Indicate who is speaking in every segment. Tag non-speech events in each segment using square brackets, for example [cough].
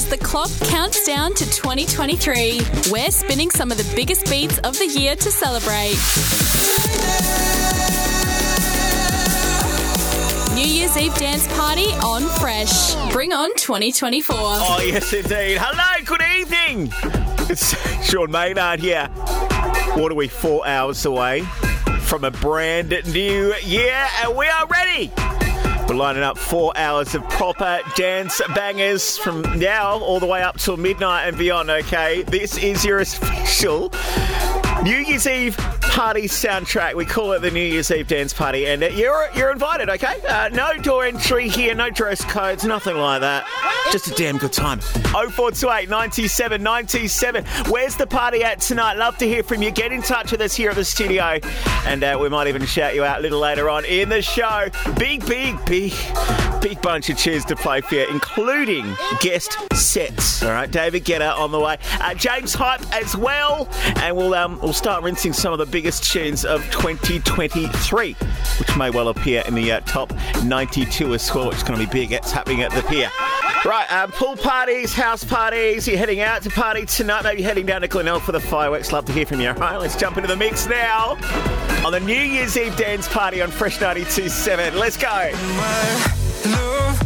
Speaker 1: as the clock counts down to 2023. We're spinning some of the biggest beats of the year to celebrate. New Year's Eve dance party on Fresh. Bring on 2024.
Speaker 2: Oh, yes, indeed. Hello, good evening. It's [laughs] Sean Maynard here. What are we, four hours away from a brand new year, and we are ready. We're lining up four hours of proper dance bangers from now all the way up till midnight and beyond, okay? This is your official New Year's Eve party soundtrack. We call it the New Year's Eve dance party, and uh, you're you're invited. Okay, uh, no door entry here, no dress codes, nothing like that. Just a damn good time. 0428 97 97. Where's the party at tonight? Love to hear from you. Get in touch with us here at the studio, and uh, we might even shout you out a little later on in the show. Big, big, big, big bunch of cheers to play for you, including guest sets. All right, David Guetta on the way. Uh, James Hype as well, and we'll um, we'll start rinsing some of the biggest tunes of 2023, which may well appear in the uh, top 92 as well, which is going to be big. It's happening at the pier. Right, um, pool parties, house parties. You're heading out to party tonight. Maybe heading down to Glenelg for the fireworks. Love to hear from you. All right, let's jump into the mix now on the New Year's Eve dance party on Fresh 92.7. Let's go.
Speaker 3: My love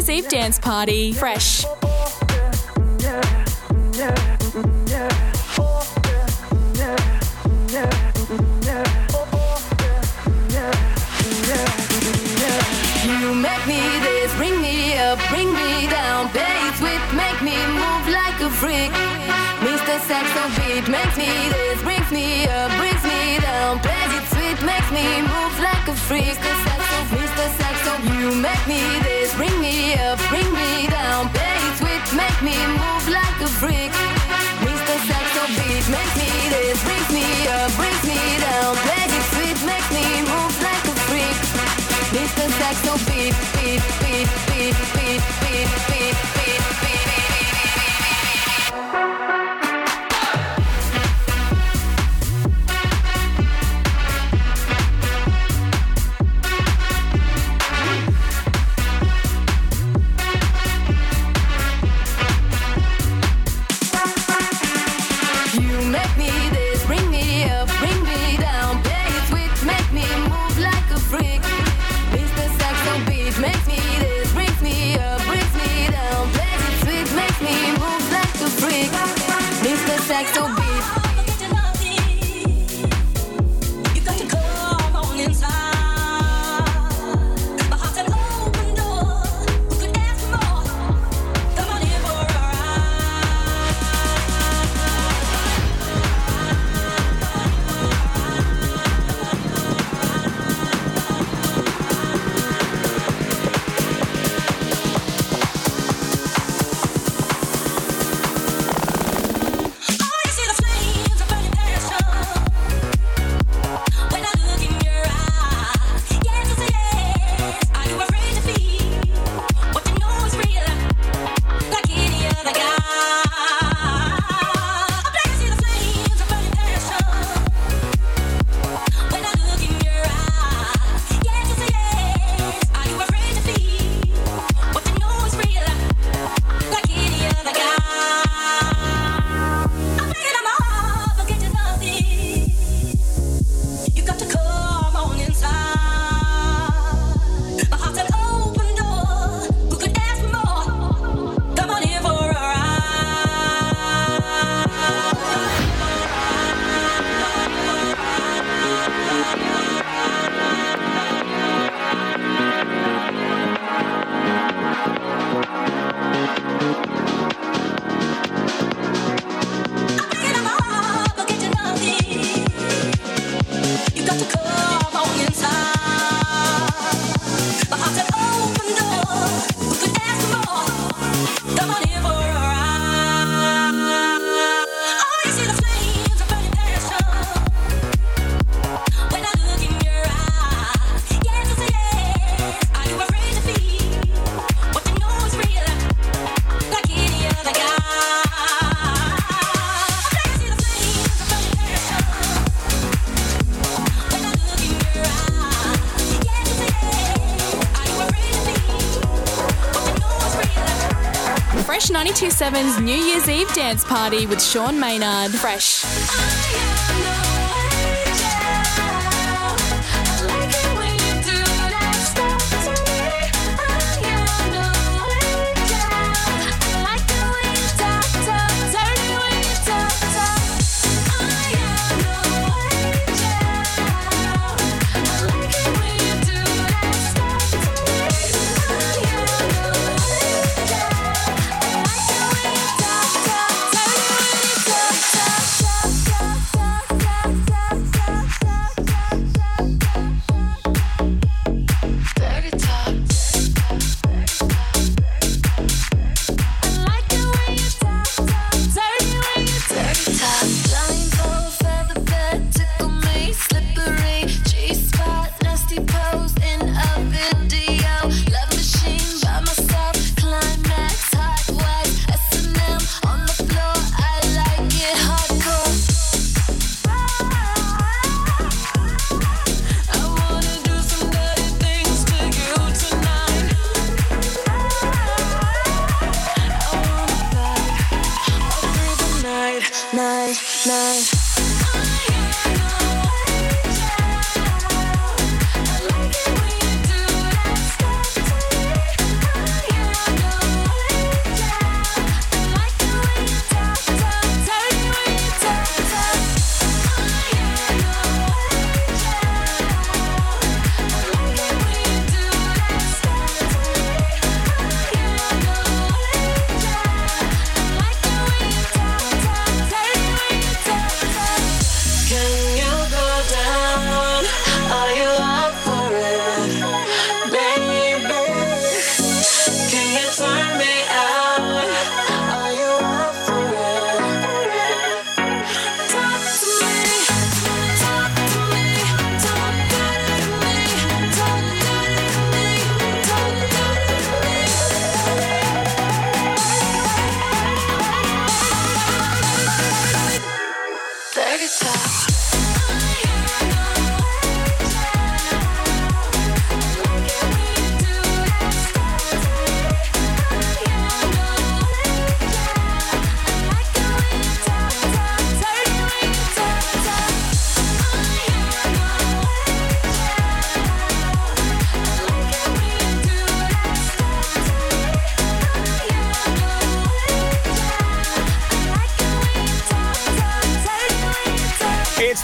Speaker 1: Year's Eve dance party. Fresh.
Speaker 4: You make me this, bring me up, bring me down. Bass with make me move like a freak. Mr. Makes me beat, beat, beat, beat, beat, beat, like
Speaker 5: so 92.7's New Year's Eve dance party with Sean Maynard. Fresh.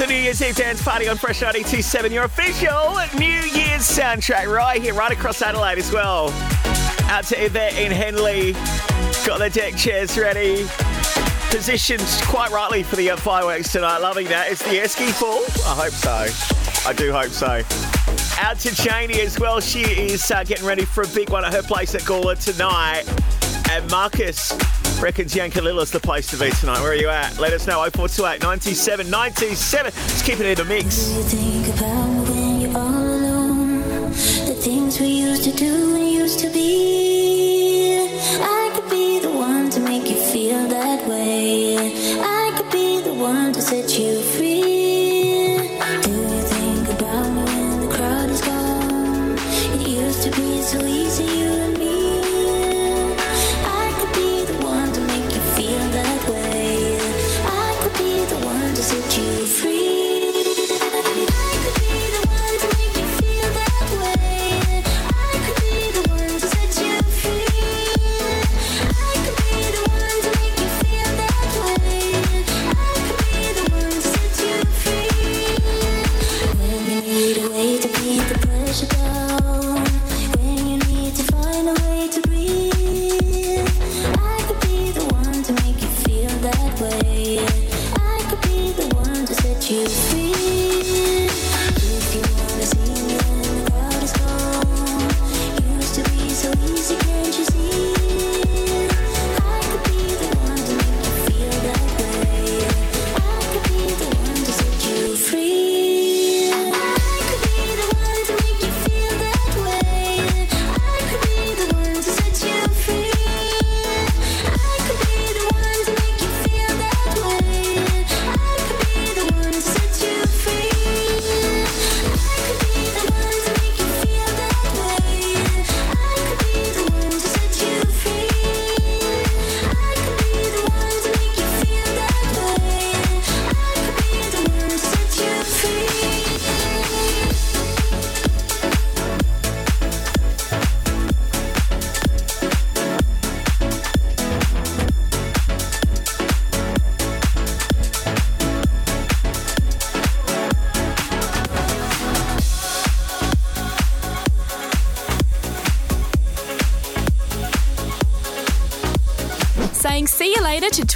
Speaker 2: The New Year's Eve dance party on Fresh 927, your official New Year's soundtrack right here, right across Adelaide as well. Out to Yvette in Henley. Got the deck chairs ready. Positioned quite rightly for the uh, fireworks tonight. Loving that. Is the Esky full? I hope so. I do hope so. Out to Janie as well. She is uh, getting ready for a big one at her place at Gawler tonight. And Marcus reckons Yankalilla's the place to be tonight. Where are you at? Let us know. 0428 97 97. Just keeping it in the mix.
Speaker 6: The things we used to do and used to be. I could be the one to make you feel that way. I could be the one to set you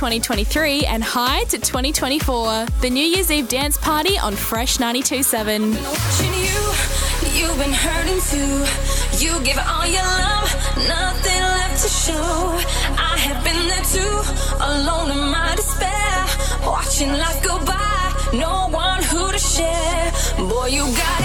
Speaker 1: 2023 and hi to 2024. The New Year's Eve dance party on Fresh 927.
Speaker 7: You, you've been hurting too. You give all your love, nothing left to show. I have been there too, alone in my despair. Watching life go by, no one who to share. Boy, you got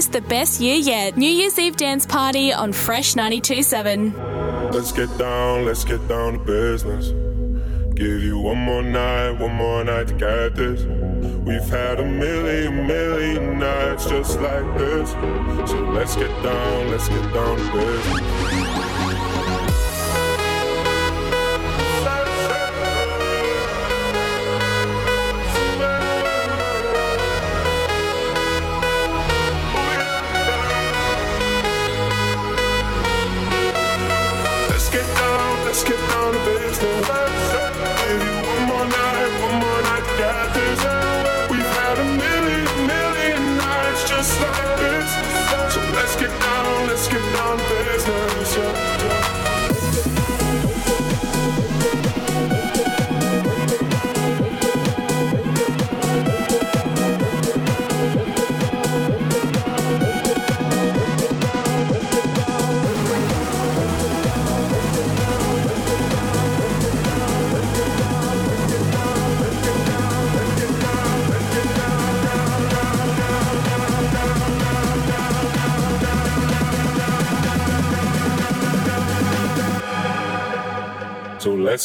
Speaker 1: This the best year yet. New Year's Eve dance party on Fresh 92.7.
Speaker 8: Let's get down, let's get down to business. Give you one more night, one more night to get this. We've had a million, million nights just like this. So let's get down, let's get down to business.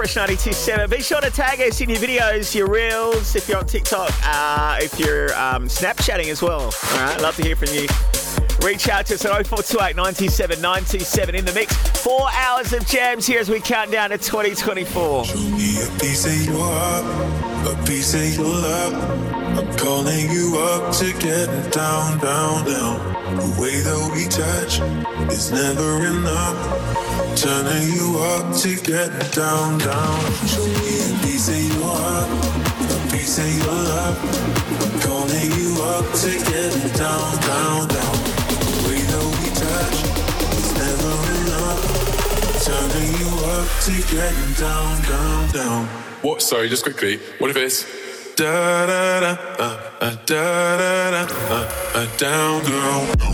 Speaker 2: Fresh 92.7. Be sure to tag us in your videos, your reels, if you're on TikTok, uh, if you're um, Snapchatting as well. All right, love to hear from you. Reach out to us at 0428 97 927 in the mix. Four hours of jams here as we count down to 2024.
Speaker 9: Show me a piece of your heart, a piece of your love. I'm calling you up to get down, down, down. The way that we touch is never enough. Turning you up to get down, down. Show me a piece of your heart, a piece of your love. I'm calling you up to get down, down, down. The way that we touch is never enough. Turning you up to getting down, down, down.
Speaker 10: What? Sorry, just quickly. What if it's
Speaker 9: Da da da, uh, uh, da da da, uh, uh, down, girl.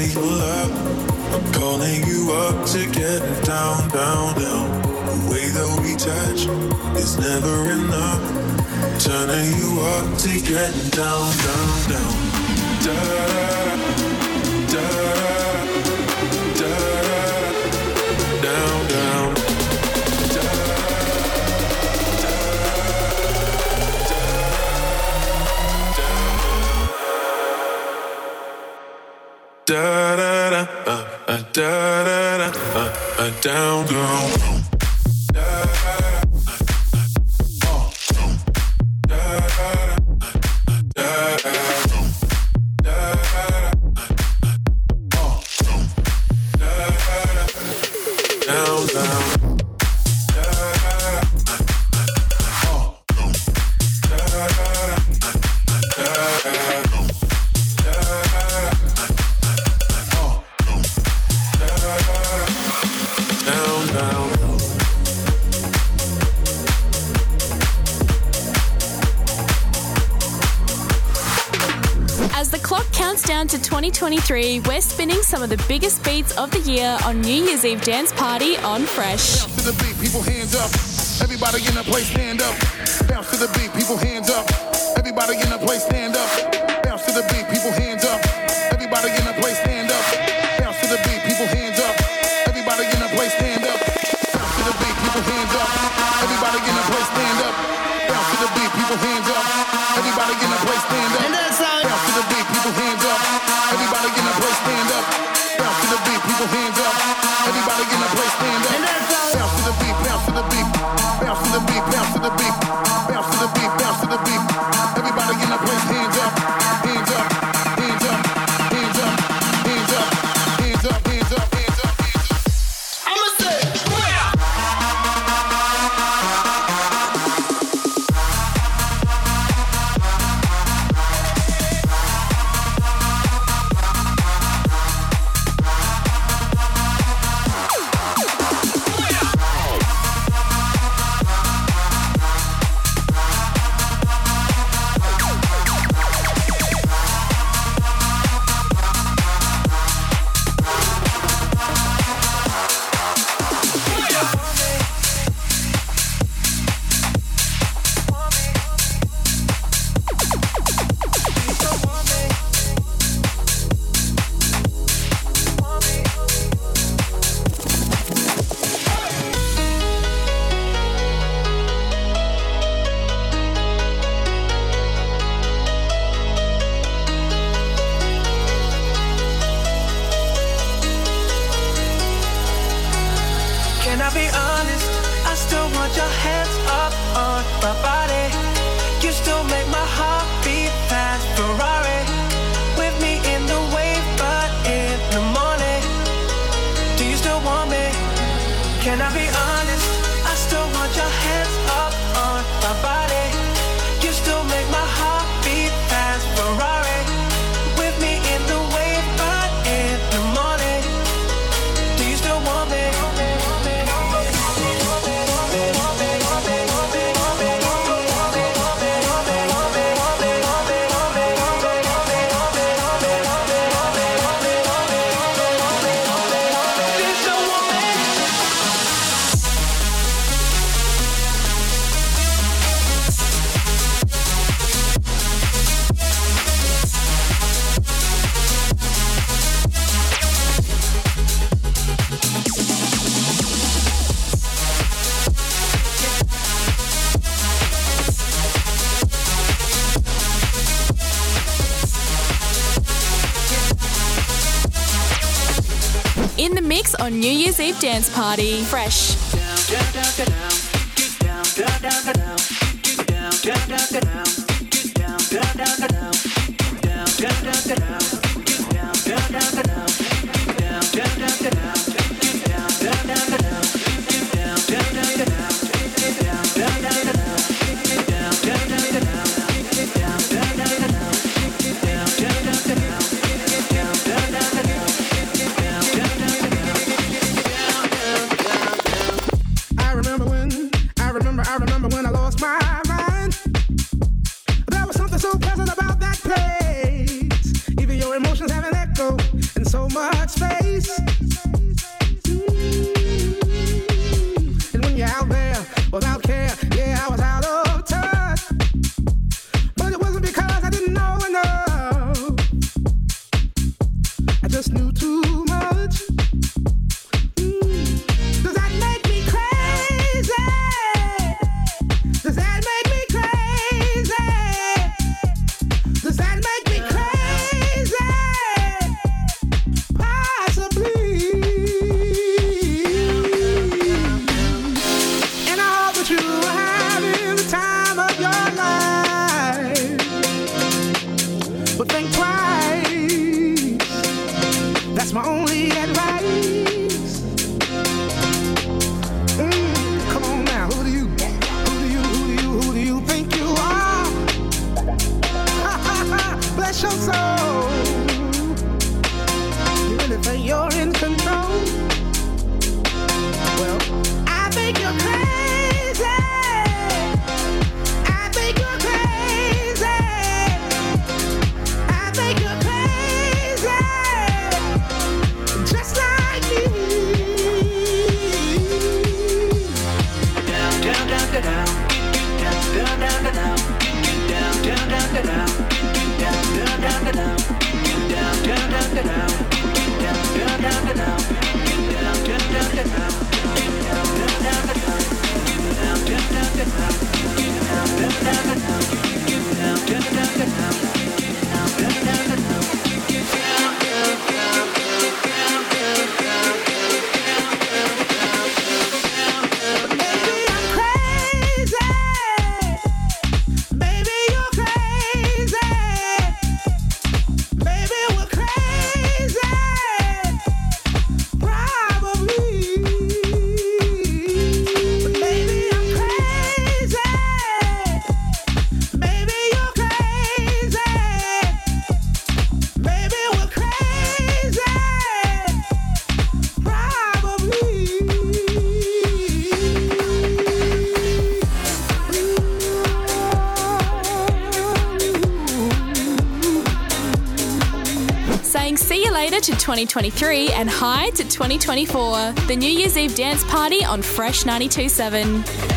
Speaker 9: Your love. I'm calling you up to get down, down, down. The way that we touch is never enough. Turning you up to get down, down, down. Da Da da da, uh, uh, da da da, uh, uh, down, girl.
Speaker 11: 2023, we're spinning some of the biggest beats of the year on New Year's Eve Dance Party on Fresh.
Speaker 12: Bounce to the beat, people hands up. Everybody in the place, stand up. Bounce to the beat, people hands up. Everybody in the place, stand up.
Speaker 11: Year's Eve dance party. Fresh.
Speaker 13: remember when
Speaker 11: 2023 and hi to 2024. The New Year's Eve dance party on Fresh 92.7.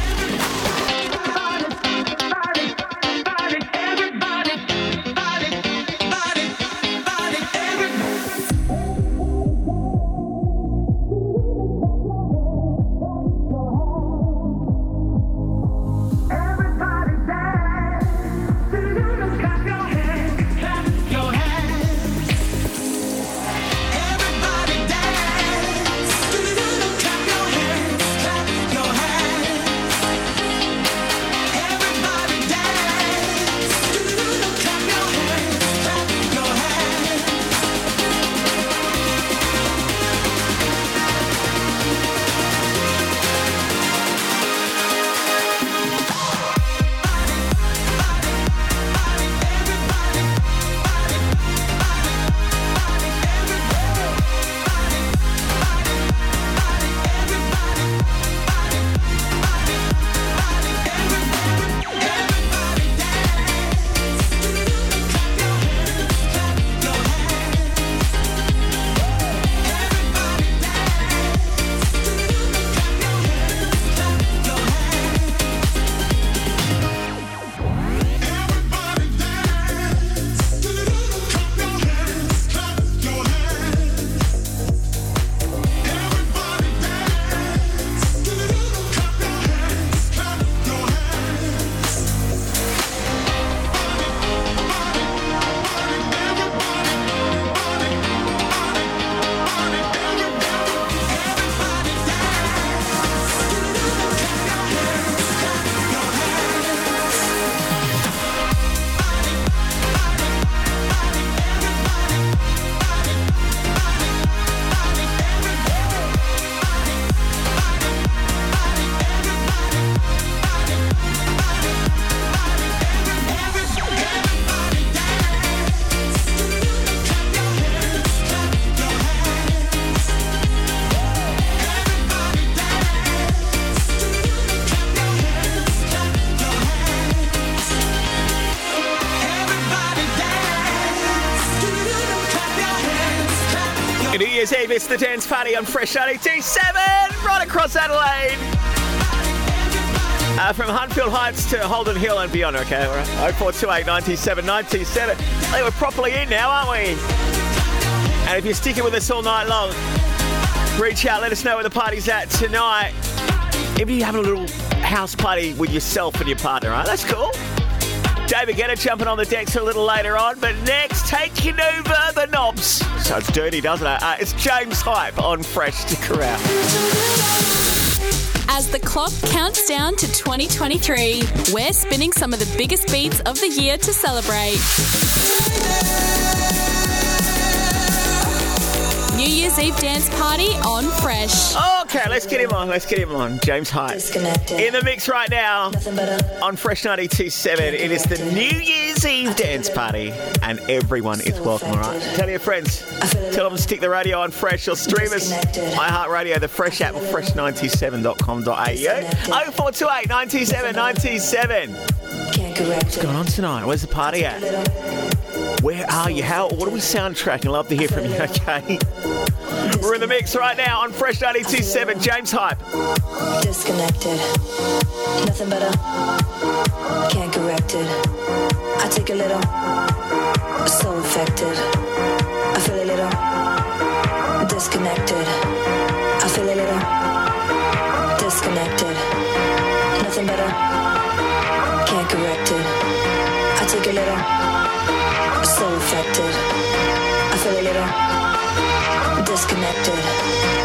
Speaker 2: Eve, it's the dance party on Fresh 927, right across Adelaide. Uh, from Huntfield Heights to Holden Hill and beyond, okay? All right. 0428 97 97. Hey, we're properly in now, aren't we? And if you're sticking with us all night long, reach out, let us know where the party's at tonight. If you're having a little house party with yourself and your partner, right? That's cool. David Guetta jumping on the decks a little later on, but next, taking over the knobs. Sounds dirty, doesn't it? Uh, it's James Hype on Fresh. Stick around.
Speaker 11: As the clock counts down to 2023, we're spinning some of the biggest beats of the year to celebrate. New Year's Eve dance party on Fresh.
Speaker 2: Okay, let's get him on. Let's get him on. James Hype. In the mix right now on Fresh 927. It is the New Year's Eve dance party, and everyone is welcome, all right? Tell your friends. Tell them to stick the radio on Fresh or stream us. iHeartRadio, the Fresh app, or fresh97.com.au. 0428 97 97. What's going on tonight? Where's the party at? Where are you? How? What are we soundtracking? Love to hear from you, [laughs] okay? We're in the mix right now on Fresh 927. James Hype.
Speaker 14: Disconnected. Nothing better. Can't correct it. I take a little. So affected. I feel a little. Disconnected. I feel a little. Disconnected. Nothing better. Can't correct it. I take a little. So affected. I feel a little. Disconnected.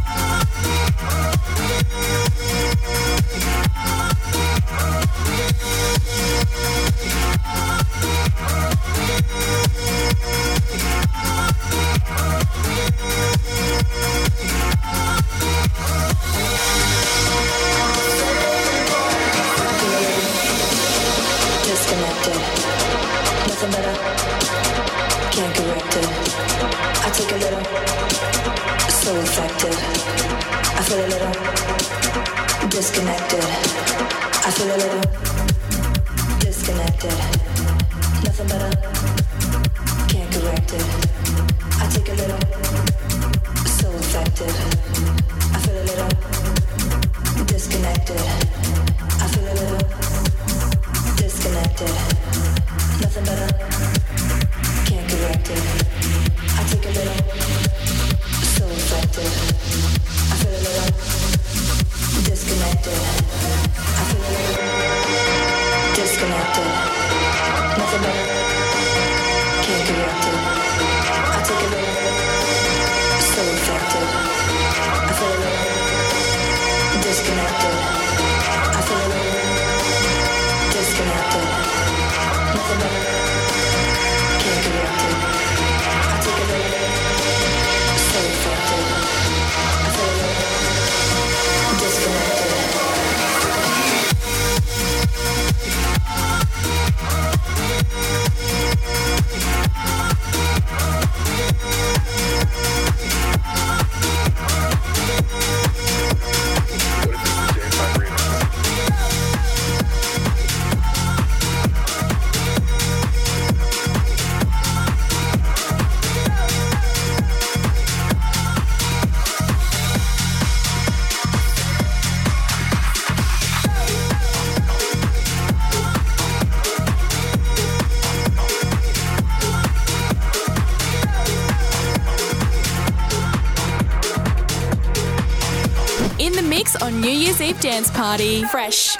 Speaker 14: took a little, so affected. I feel a little disconnected. I feel a little disconnected. Nothing better, can't correct it. I take a little, so affected. I feel a little disconnected. I feel a little disconnected. Nothing better.
Speaker 15: dance party. Fresh.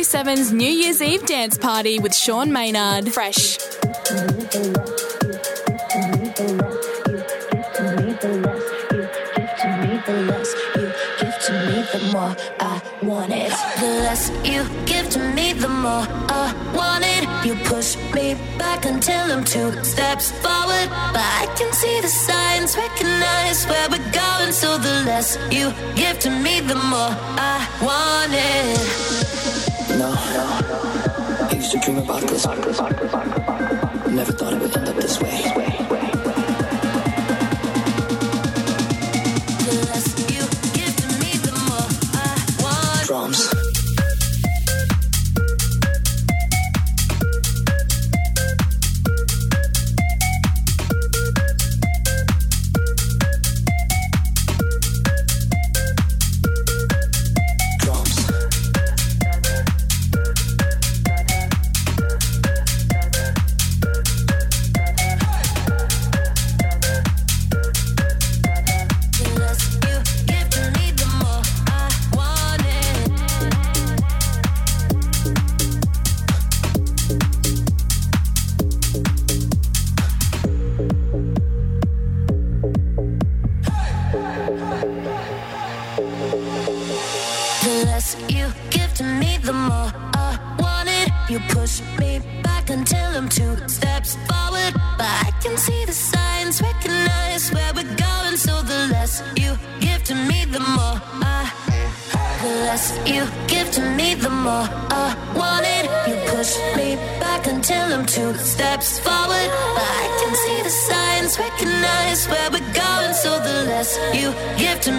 Speaker 1: 92.7's New Year's Eve dance party with Sean Maynard. Fresh.
Speaker 16: the less you give to me, the more I want it. You push me back until I'm two steps forward. But I can see the signs, recognize where we're going. So the less you give to me, the more I want it.
Speaker 17: I used to dream about this. Never thought it would end up this way.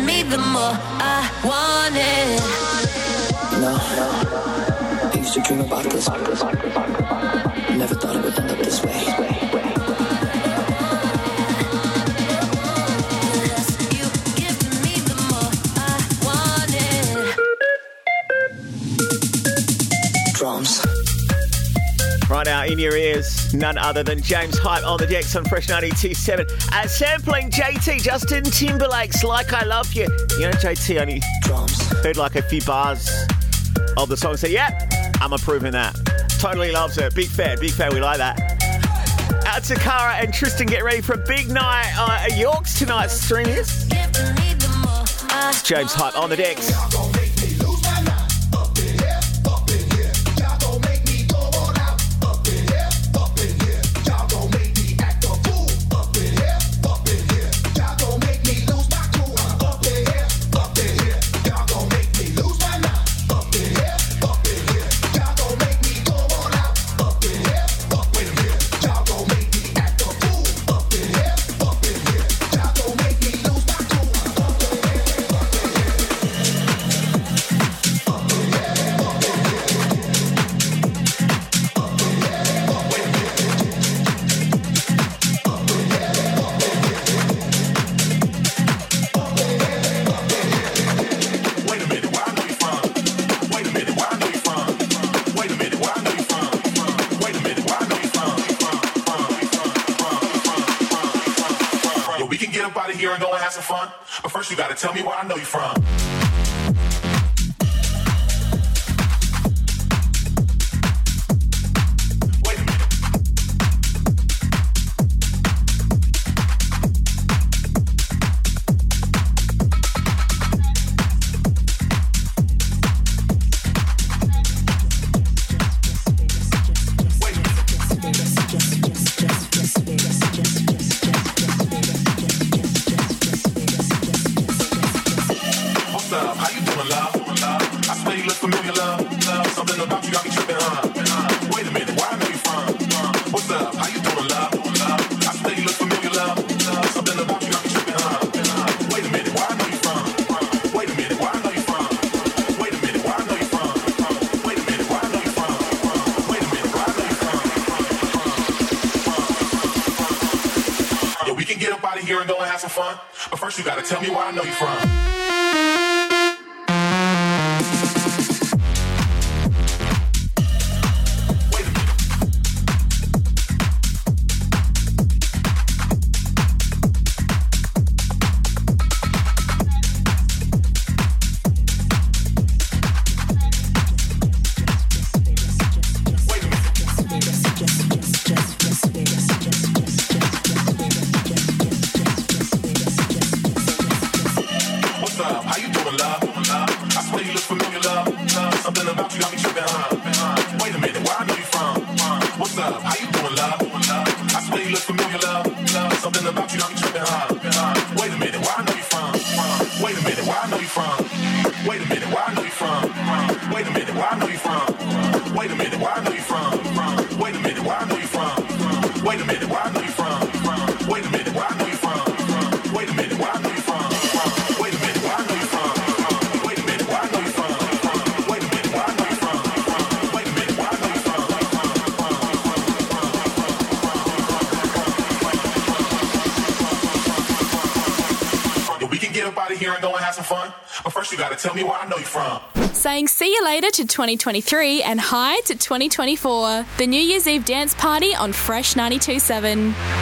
Speaker 16: Me, the more I want it.
Speaker 17: No, no. I used to dream about this. Never thought it would end up this way. Drums.
Speaker 18: Right now in your ears, none other than James Hype on the decks on Fresh 92.7. Uh, sampling JT, Justin Timberlake's Like I Love You. You know, JT only Drums. heard like a few bars of the song. So, yeah, I'm approving that. Totally loves it. Big fan, big fan. We like that. Out to Cara and Tristan, get ready for a big night uh, at York's tonight. Stream is James Hype on the decks.
Speaker 19: Tell me where I know you from.
Speaker 1: Saying see you later to 2023 and hi to 2024. The New Year's Eve dance party on Fresh 92.7.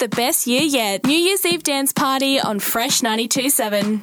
Speaker 7: the
Speaker 1: best year yet. New Year's Eve dance party on Fresh 92.7.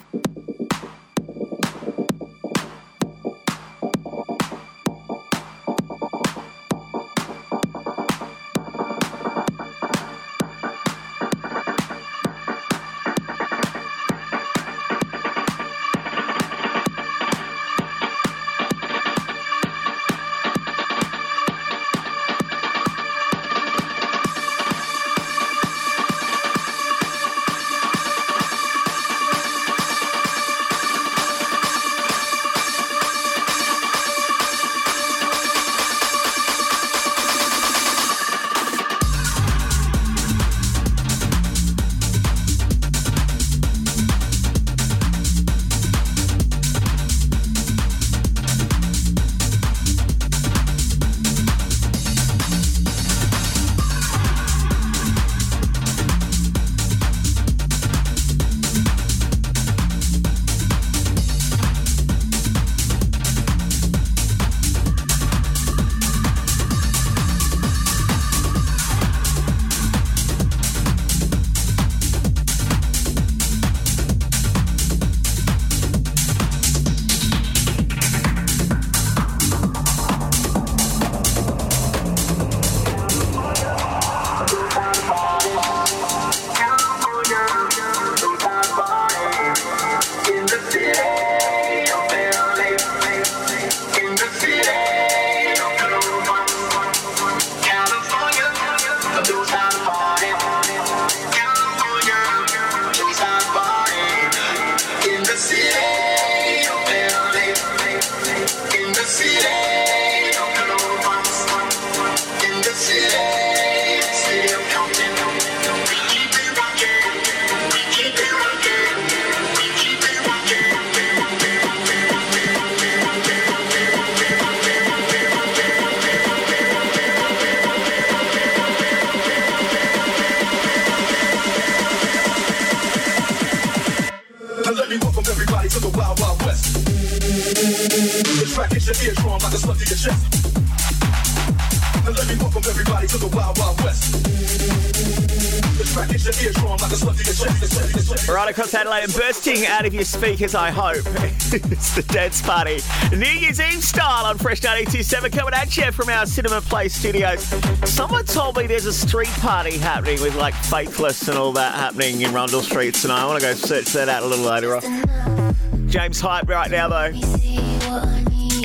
Speaker 2: out of your speakers, I hope. [laughs] it's the dance party. New Year's Eve style on Fresh 927 coming at you from our Cinema Play studios. Someone told me there's a street party happening with like Faithless and all that happening in Rundle Streets, and I want to go search that out a little later on. James Hype right now, though.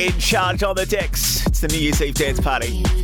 Speaker 2: In charge on the decks. It's the New Year's Eve dance party.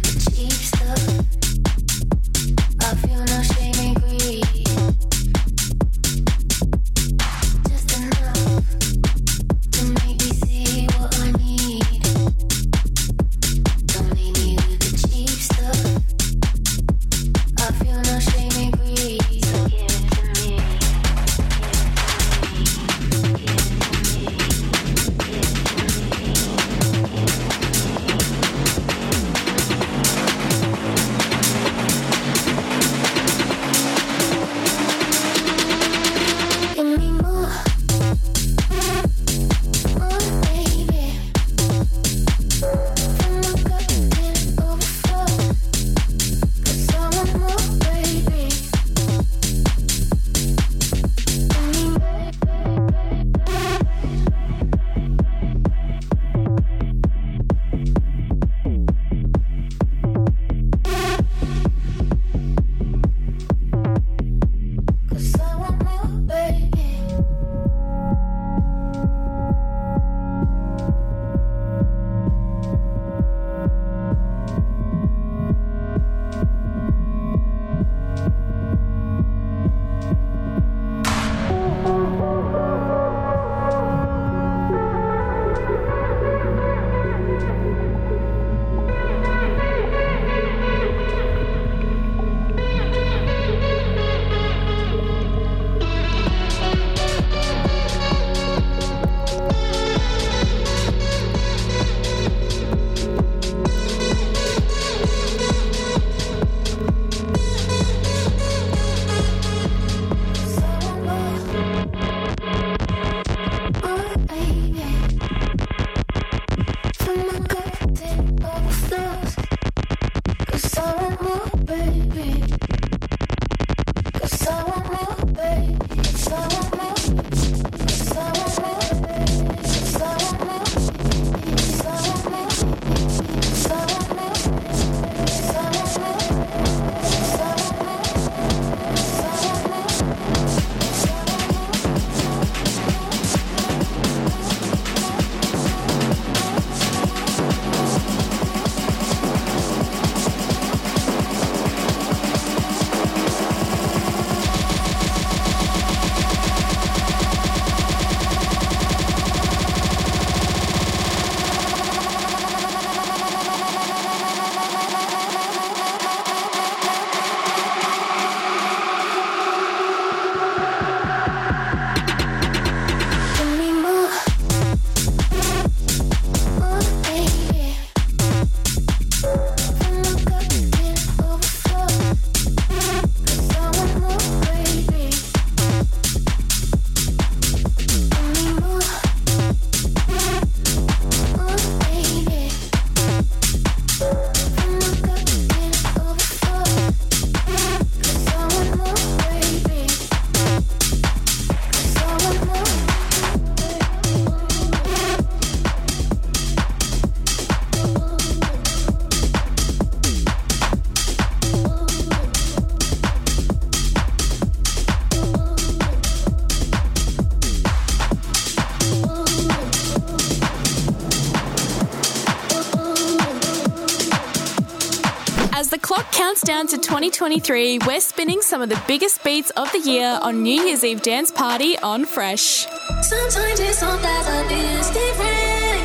Speaker 1: Down to 2023, we're spinning some of the biggest beats of the year on New Year's Eve Dance Party on Fresh.
Speaker 6: Sometimes it's all that misty rain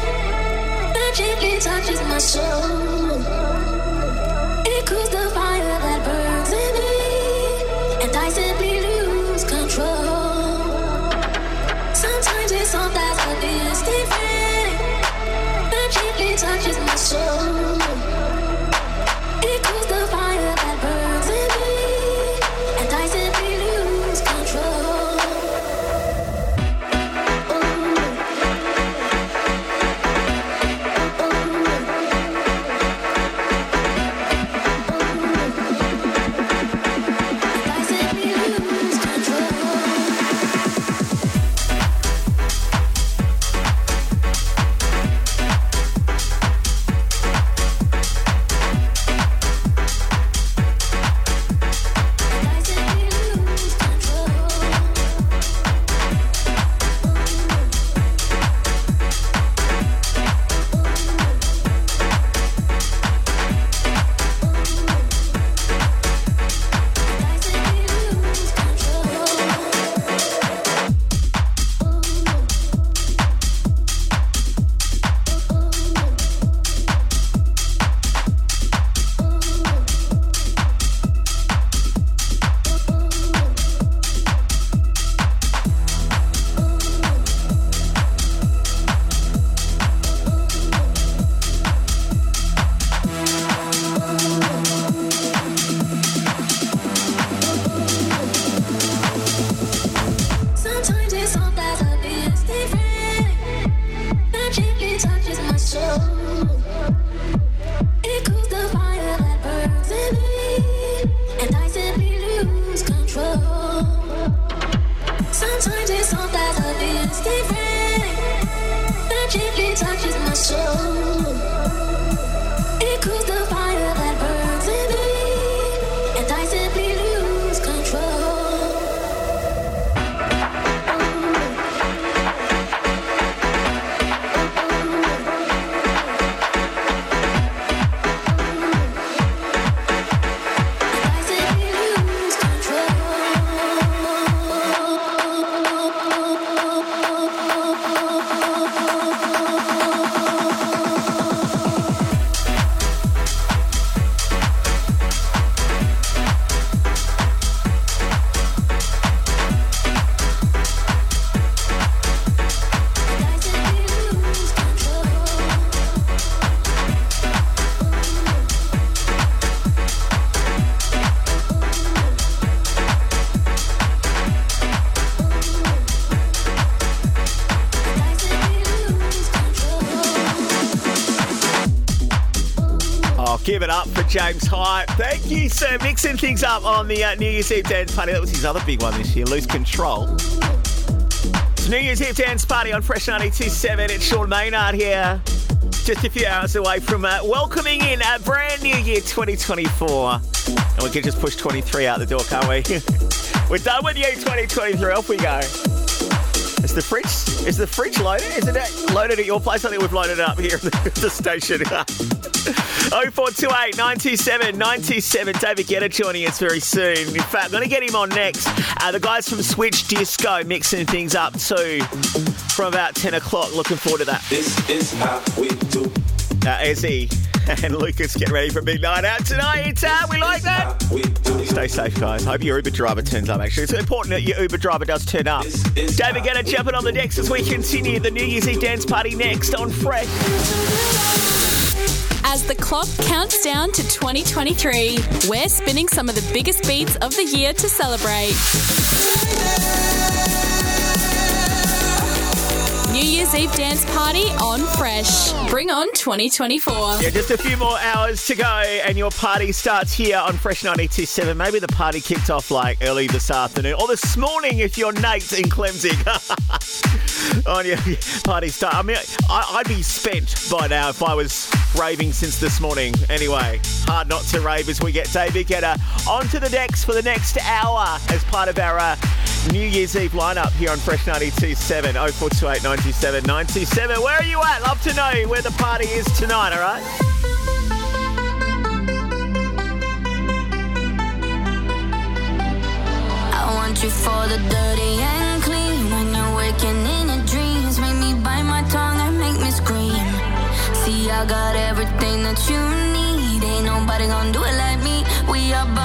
Speaker 6: that gently touches my soul. It cools the fire that burns in me, and I simply lose control. Sometimes it's all that misty rain that gently touches my soul.
Speaker 2: James Hype. Thank you, sir. Mixing things up on the uh, New Year's Eve dance party. That was his other big one this year, Lose Control. It's New Year's Eve dance party on Fresh 92.7. It's Sean Maynard here. Just a few hours away from uh, welcoming in a brand new year 2024. And we can just push 23 out the door, can't we? [laughs] We're done with you 2023. Off we go. Is the fridge is the fridge loaded? Isn't it loaded at your place? I think we've loaded it up here at the station. [laughs] 0428 97 97. David Guetta joining us very soon. In fact, I'm going to get him on next. Uh, the guys from Switch Disco mixing things up too from about 10 o'clock. Looking forward to that.
Speaker 20: This is how we do.
Speaker 2: Uh, [laughs] Ezzy and Lucas get ready for a big night out tonight. Uh, we like that. Stay safe, guys. Hope your Uber driver turns up. Actually, it's important that your Uber driver does turn up. David Guetta jumping on the decks as we continue the New Year's Eve dance party next on Fresh.
Speaker 1: As the clock counts down to 2023, we're spinning some of the biggest beats of the year to celebrate. New Year's Eve dance party on Fresh. Bring on 2024.
Speaker 2: Yeah, just a few more hours to go, and your party starts here on Fresh 92.7. Maybe the party kicked off like early this afternoon or this morning if you're Nate in Klemzig. [laughs] on your party start. I mean, I, I'd be spent by now if I was raving since this morning. Anyway, hard not to rave as we get David Guetta onto the decks for the next hour as part of our uh, New Year's Eve lineup here on Fresh 92.7 0428 97, 97. Where are you at? Love to know where the party is tonight, all right?
Speaker 21: you for the dirty and clean when you're waking in dreams make me bite my tongue and make me scream see i got everything that you need ain't nobody gonna do it like me we are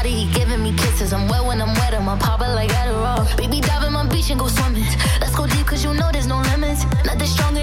Speaker 21: body, he giving me kisses. I'm wet when I'm wet, I'm popping like Adderall. Baby, dive in my beach and go swimming. Let's go deep, cause you know there's no limits. Nothing stronger.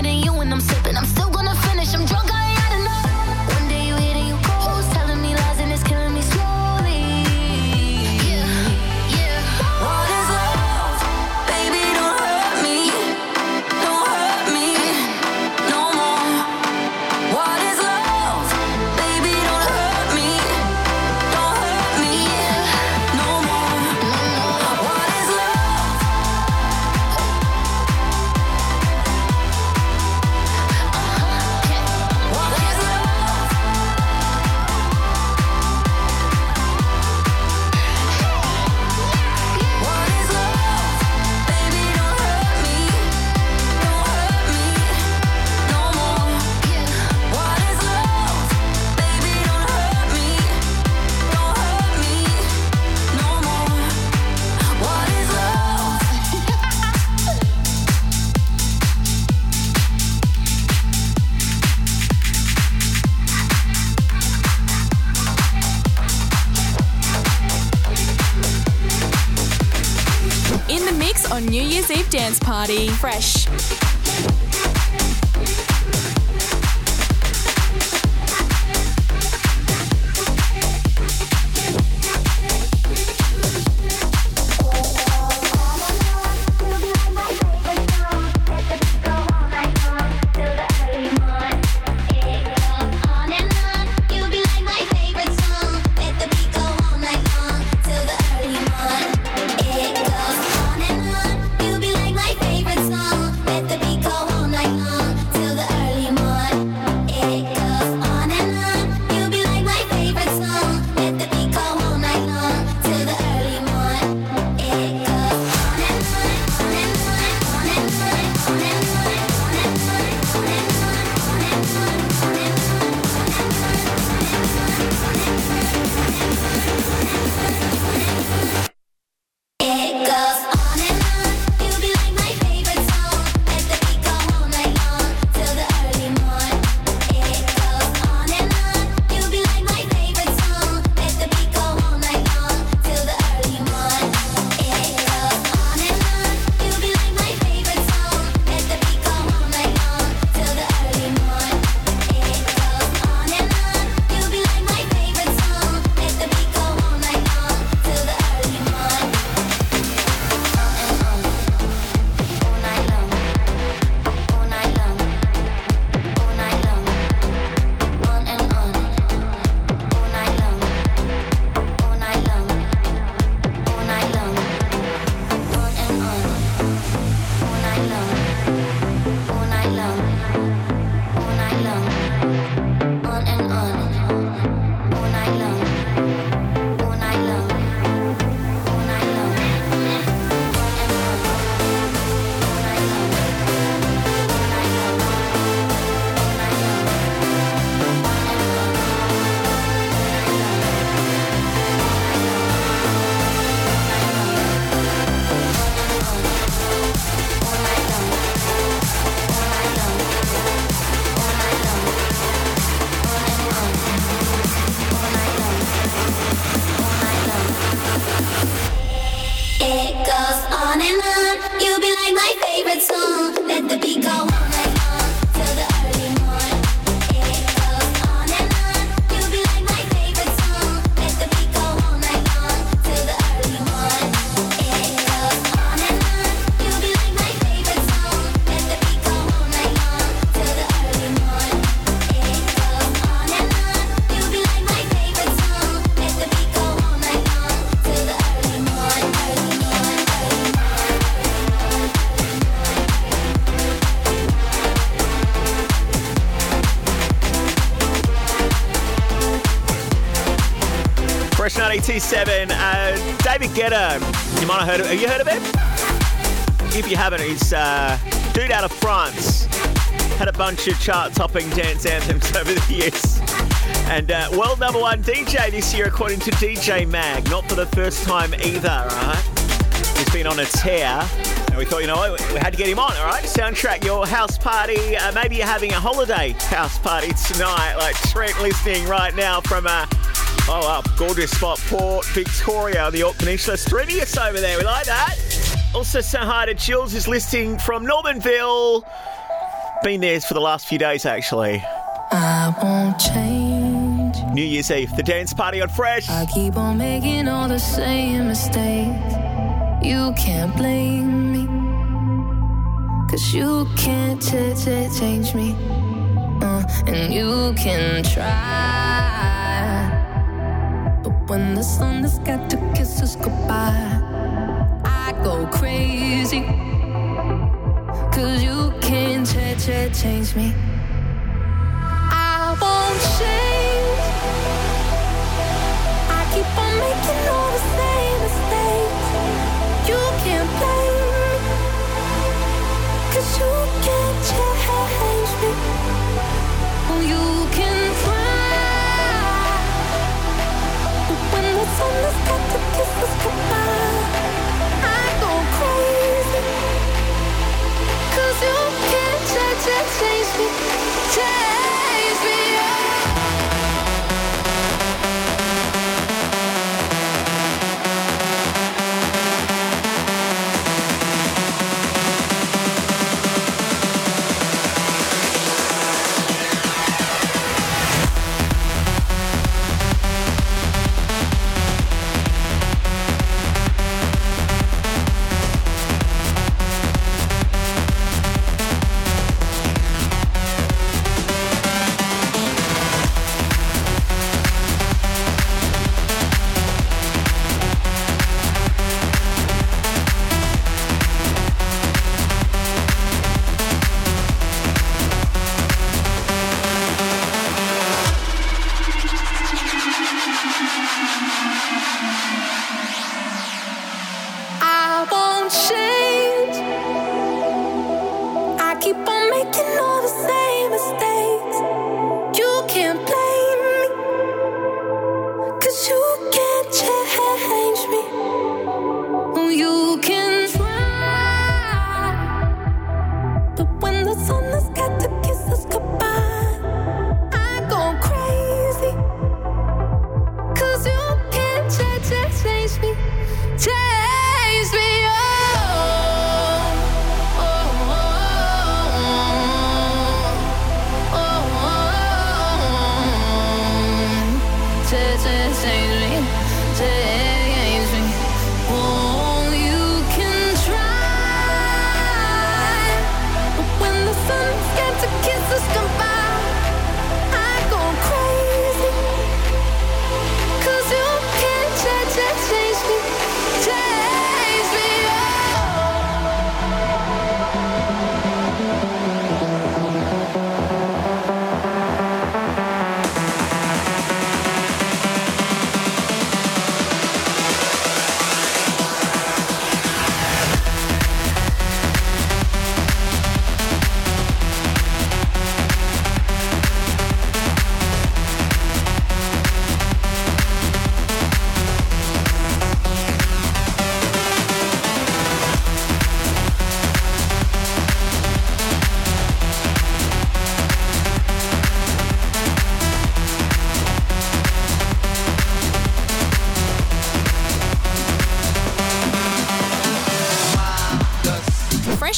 Speaker 22: the mix on New Year's Eve dance party. Fresh.
Speaker 2: Uh, David You might have heard of it. Have you heard of him? If you haven't, he's uh, dude out of France. Had a bunch of chart-topping dance anthems [laughs] over the years. And uh, world number one DJ this year, according to DJ Mag. Not for the first time either, right? He's been on a tear. And we thought, you know what, we had to get him on, all right? Soundtrack your house party. Uh, maybe you're having a holiday house party tonight, like Trent listening right now from a, oh, wow, gorgeous spot, Port Victoria, the Yorke Peninsula. Streaming us over there. We like that. Also, say hi to Chills, is listing from Normanville. Been there for the last few days, actually.
Speaker 23: I won't change.
Speaker 2: New Year's Eve, the dance party on Fresh.
Speaker 23: I keep on making all the same mistakes. You can't blame me. Cause you can't ch- ch- change me. Uh, and you can try.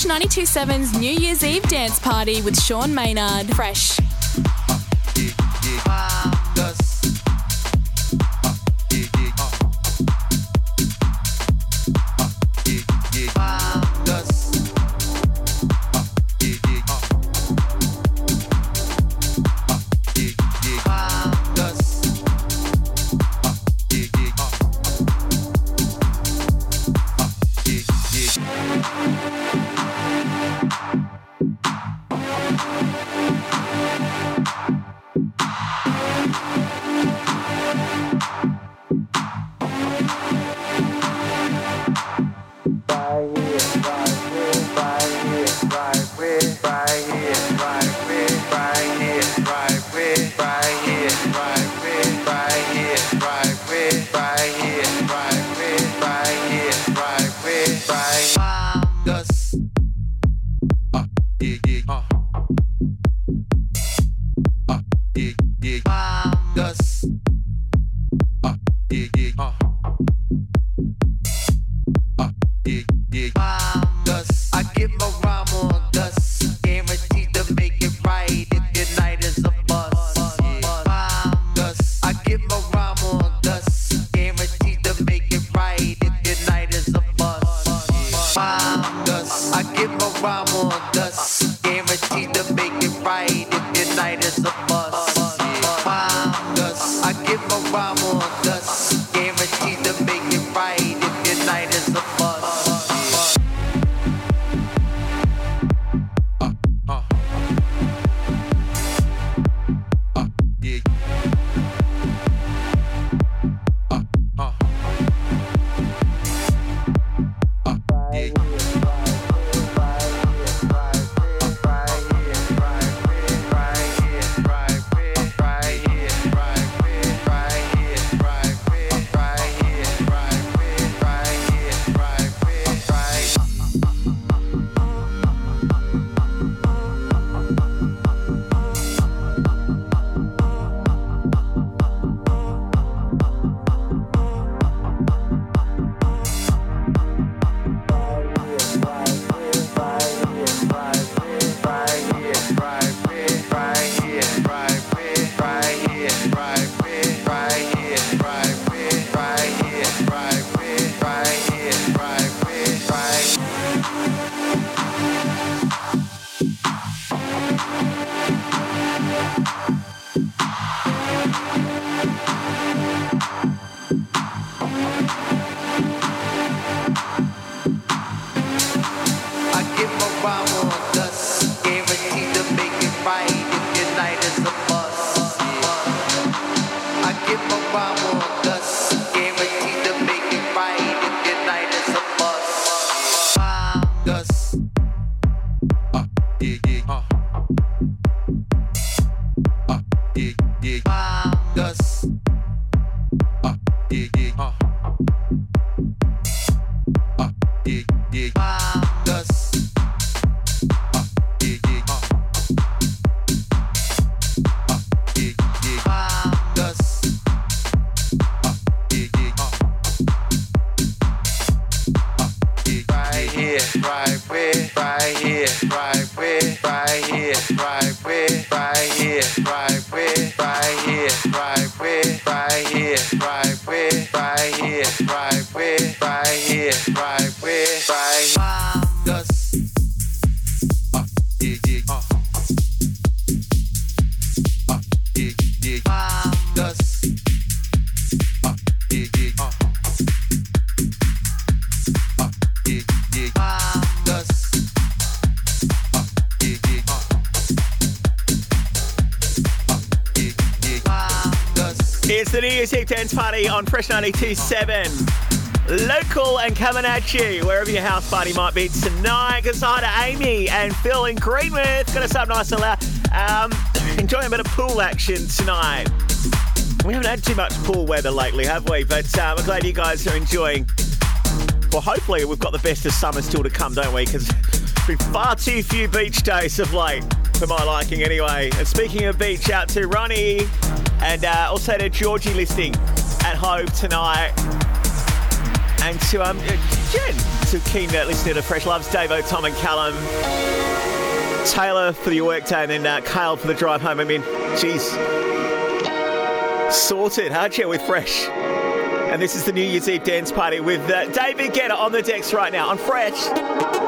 Speaker 1: 927's New Year's Eve dance party with Sean Maynard. Fresh.
Speaker 2: 92.7. Local and coming at you wherever your house party might be tonight. Good side to Amy and Phil in Greenwood. Gonna start nice and loud. Um, enjoying a bit of pool action tonight. We haven't had too much pool weather lately, have we? But um, I'm glad you guys are enjoying. Well, hopefully we've got the best of summer still to come, don't we? Because been far too few beach days of late, for my liking anyway. And speaking of beach, out to Ronnie and uh, also to Georgie listening at home tonight. And to um, Jen, to keen listener to Fresh Loves, Davo, Tom and Callum. Taylor for your work day and then uh, for the drive home. I mean, geez. Sorted, aren't you, with Fresh? And this is the New Year's Eve dance party with uh, David Guetta on the decks right now on Fresh.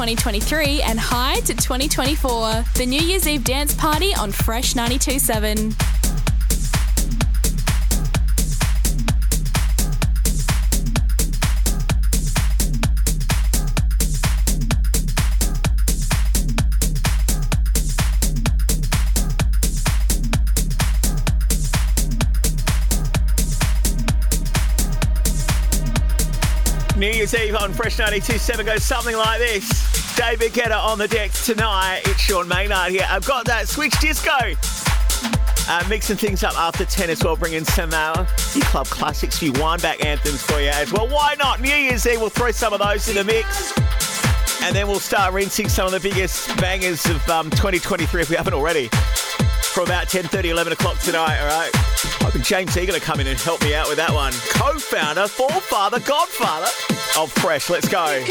Speaker 17: 2023 and hi to 2024. The New Year's Eve dance party on Fresh 92.7.
Speaker 7: New Year's Eve on Fresh 92.7 goes something like this. David Guetta on the deck tonight. It's Sean Maynard here. I've got that Switch Disco. Uh, mixing things up after 10 as well, bringing some uh, club classics, few wind back anthems for you as well. Why not? New Year's Eve, we'll throw some of those in the mix. And then we'll start rinsing some of the biggest bangers of um, 2023 if we haven't already. From about 10.30, 11 o'clock tonight, all right? Hoping James Eager to come in and help me out with that one. Co-founder, forefather, godfather of Fresh. Let's go.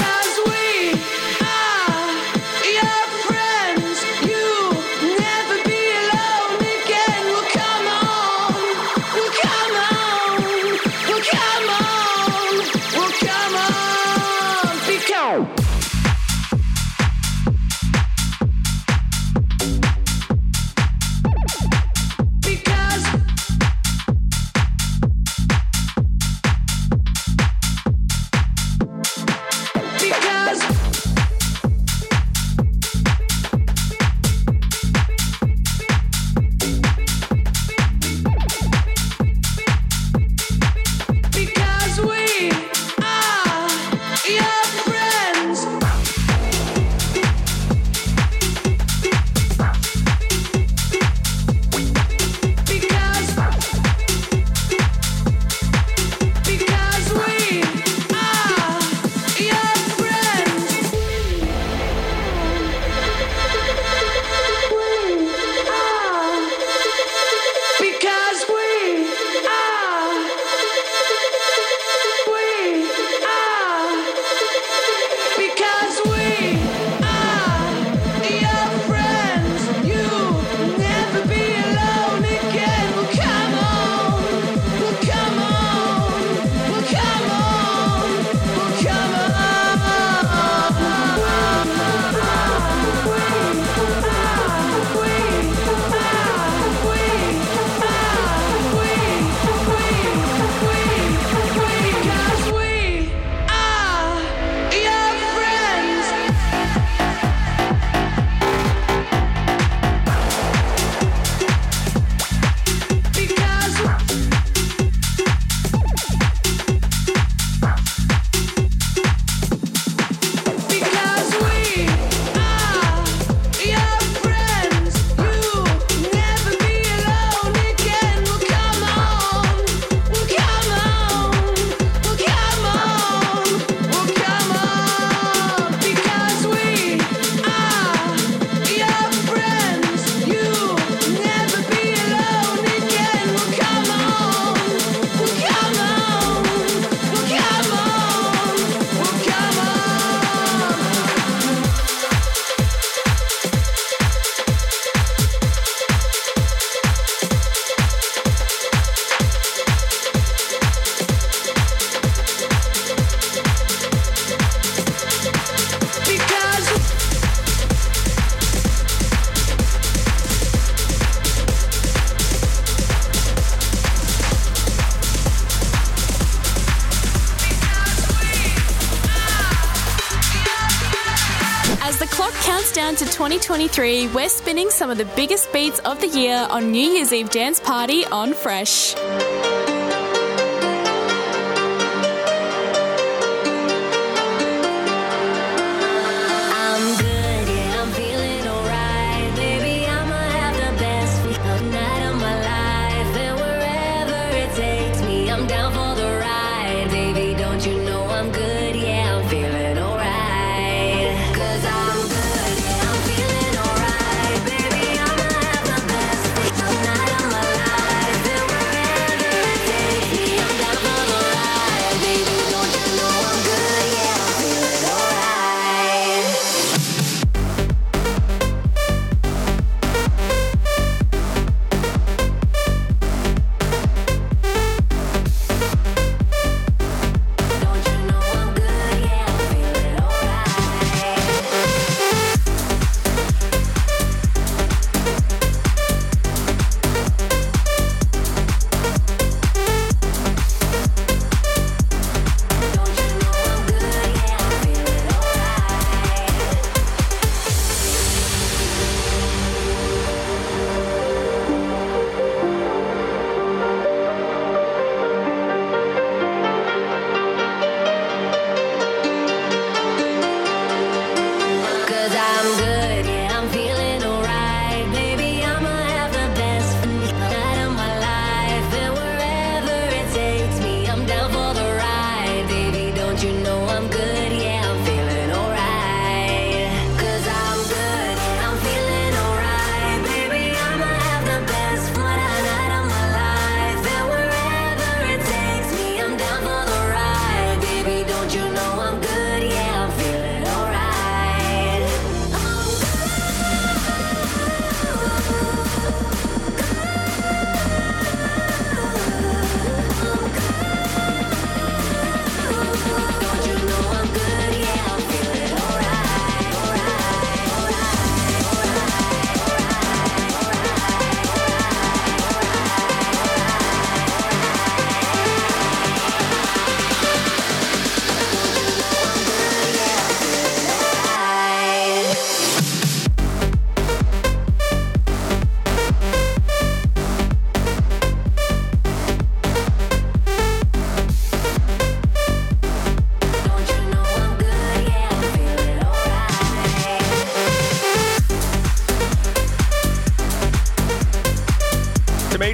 Speaker 17: 2023, we're spinning some of the biggest beats of the year on New Year's Eve Dance Party on Fresh.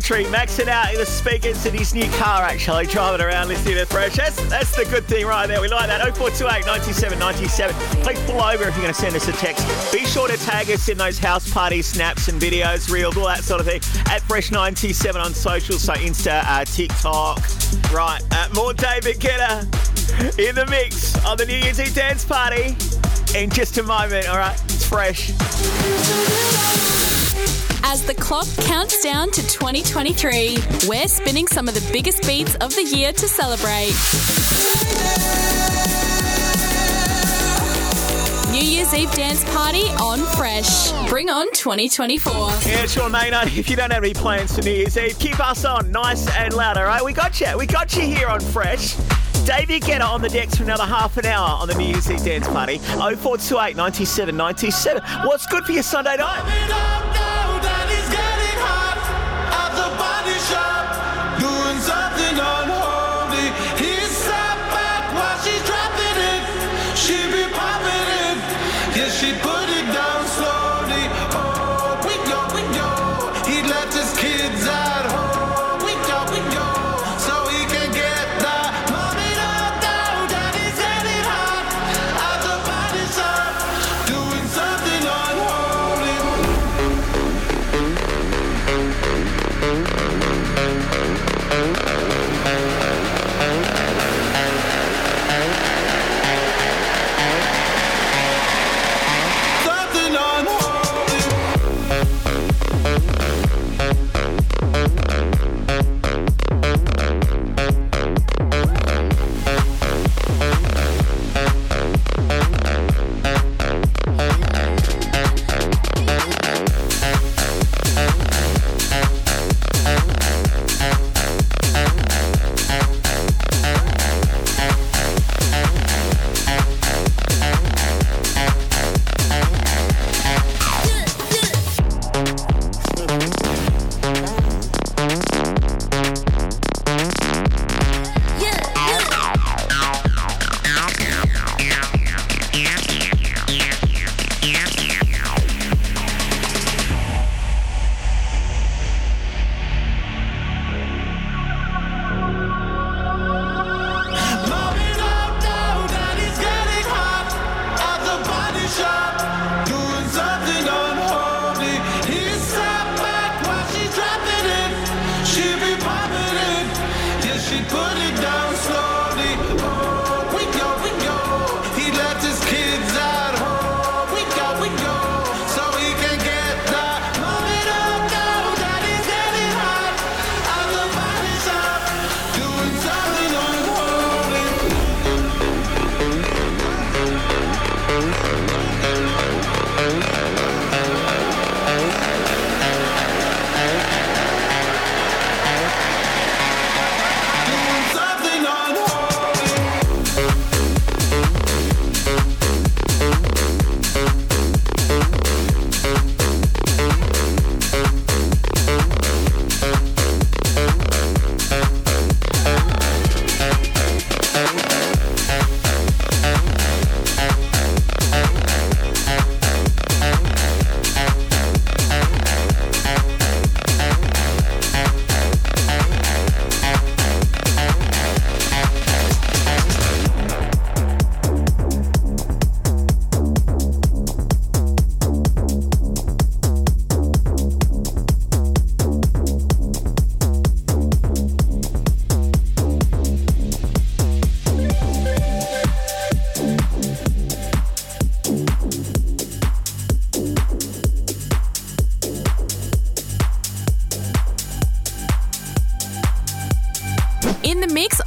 Speaker 24: Country, maxing out in the speakers in his new car, actually, driving around listening to Fresh. That's, that's the good thing right there. We like that. 0428 97 97. Please pull over if you're going to send us a text. Be sure to tag us in those house party snaps and videos, reels, all that sort of thing, at Fresh97 on social, so Insta, uh, TikTok. Right, uh, more David Guetta in the mix on the New Year's Eve dance party in just a moment, all right? It's fresh.
Speaker 1: As the clock counts down to 2023, we're spinning some of the biggest beats of the year to celebrate. New Year's Eve dance party on Fresh. Bring on 2024.
Speaker 24: Yeah, Sean Maynard, if you don't have any plans for New Year's Eve, keep us on nice and loud, all right? We got you. We got you here on Fresh. David Guetta on the decks for another half an hour on the New Year's Eve dance party. 0428 97 97. What's good for your Sunday night?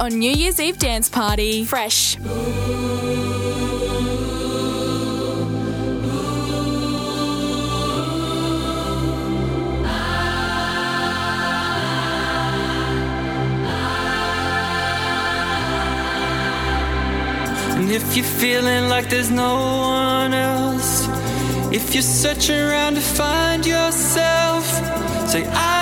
Speaker 1: New Year's Eve dance party. Fresh.
Speaker 25: And if you're feeling like there's no one else, if you're searching around to find yourself, say, I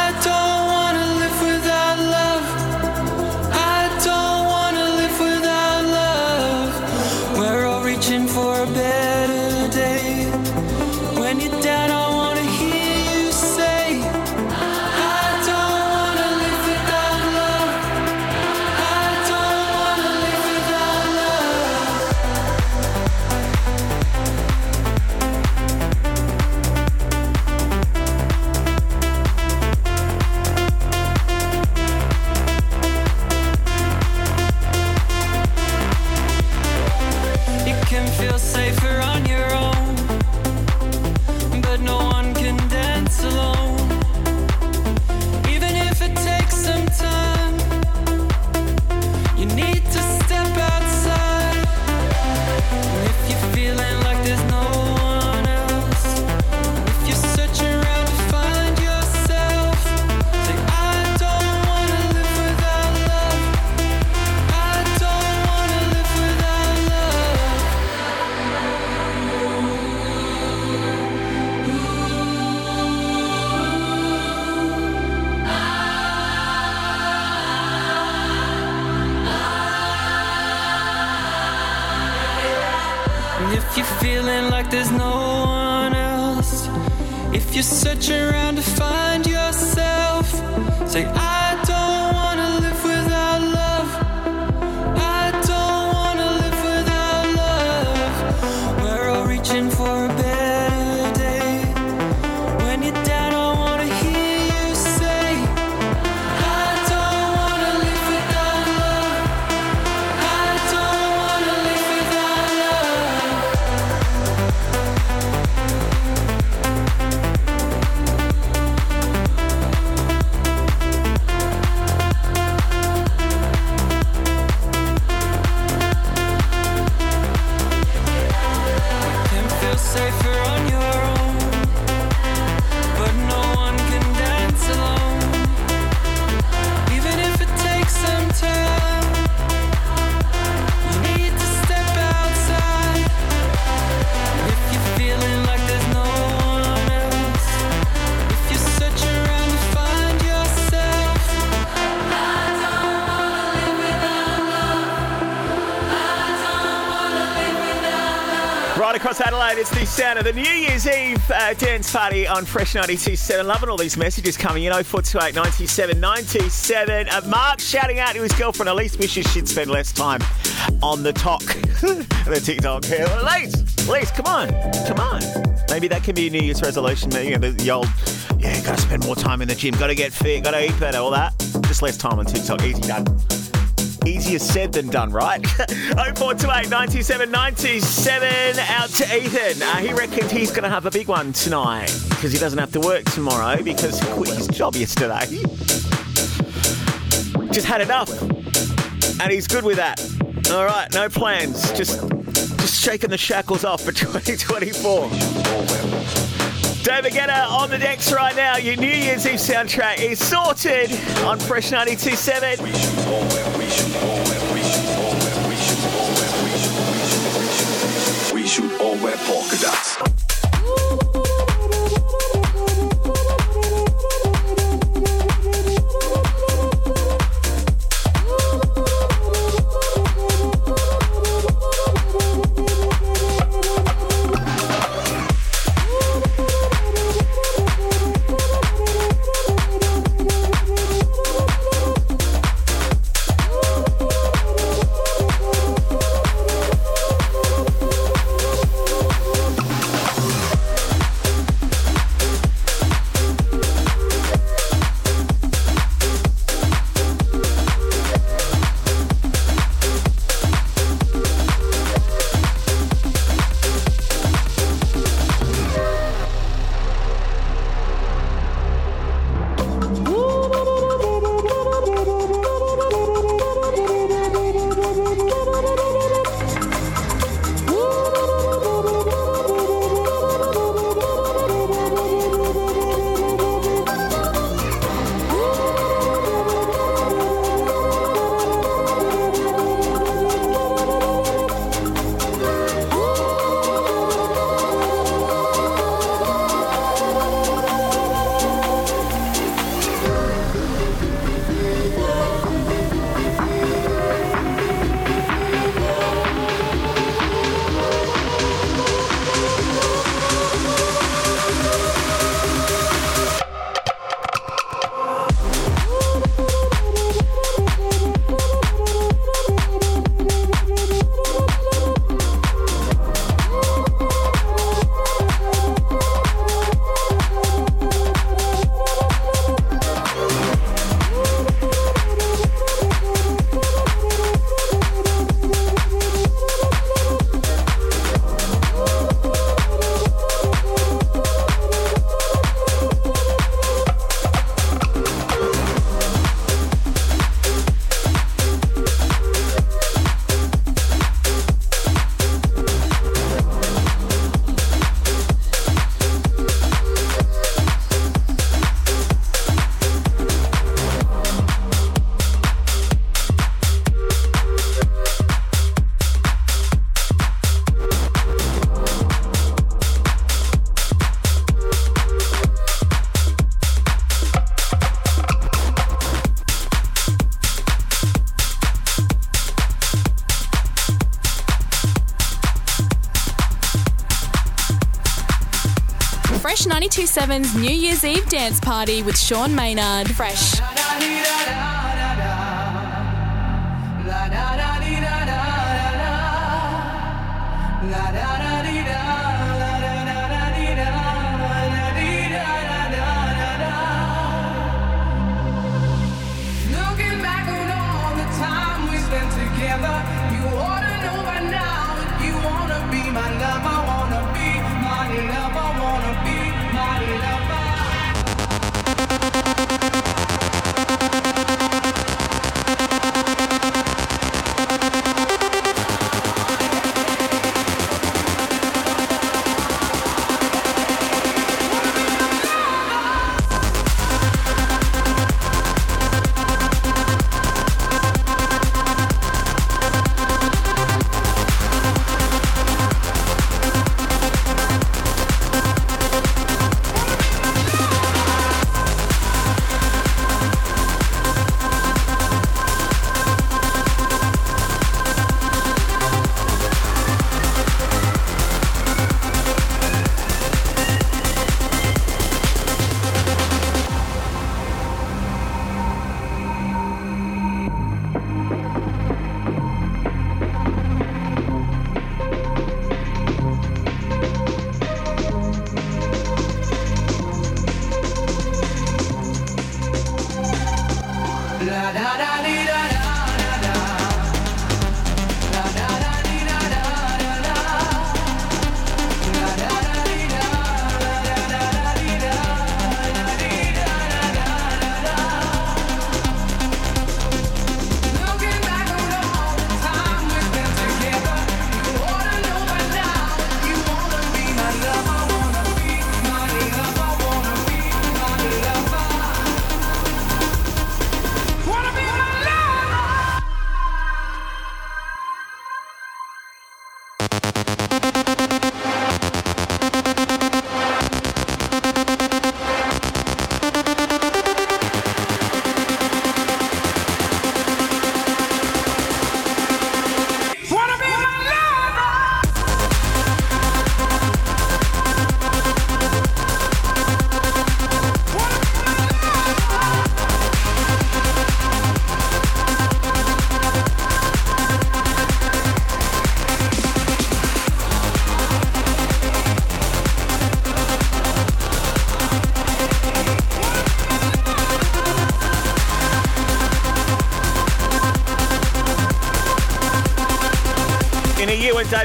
Speaker 2: Adelaide, it's the New Year's Eve uh, dance party on Fresh 92.7. Loving all these messages coming in. 0428 97 97. Uh, Mark shouting out to his girlfriend Elise wishes she'd spend less time on the talk. [laughs] the TikTok. Elise, Elise, come on. Come on. Maybe that can be a New Year's resolution. You know, the, the old, yeah, gotta spend more time in the gym, gotta get fit, gotta eat better, all that. Just less time on TikTok. Easy done. Easier said than done, right? [laughs] 0428 97 97 out to Ethan. Uh, he reckons he's going to have a big one tonight because he doesn't have to work tomorrow because he quit his job yesterday. Just had enough. And he's good with that. All right, no plans. Just just shaking the shackles off for [laughs] 2024. David Guetta on the decks right now. Your New Year's Eve soundtrack is sorted on Fresh 92.7.
Speaker 26: wear polka dots.
Speaker 7: 92.7's New Year's Eve dance party with Sean Maynard. Fresh.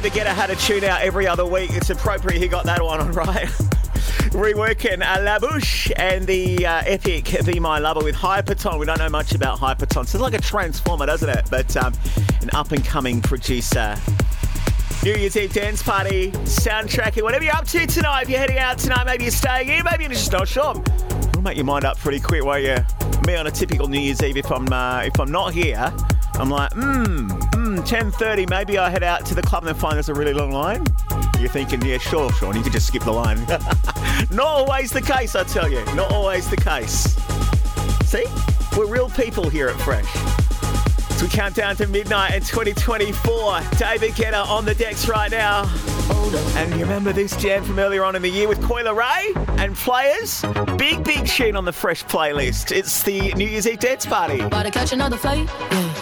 Speaker 2: David Guetta had a tune out every other week, it's appropriate he got that one [laughs] on right. Reworking uh, La Bouche and the uh, epic Be My Lover with Hypaton. We don't know much about Hypaton. So it's like a transformer, doesn't it? But um, an up and coming producer. New Year's Eve dance party, soundtracking, whatever you're up to tonight. If you're heading out tonight, maybe you're staying in, maybe you're just not sure. You'll make your mind up pretty quick, won't you? Me on a typical New Year's Eve, if I'm uh, if I'm not here, I'm like, hmm, hmm, 10:30. Maybe I head out to the club and then find there's a really long line. You're thinking, yeah, sure, Sean, you could just skip the line. [laughs] not always the case, I tell you. Not always the case. See, we're real people here at Fresh. As we count down to midnight in 2024, David Guetta on the decks right now. And you remember this jam from earlier on in the year with Coi Leray and Players? Big, big tune on the Fresh playlist. It's the New Year's Eve dance party.
Speaker 23: About to catch another flight. Yeah.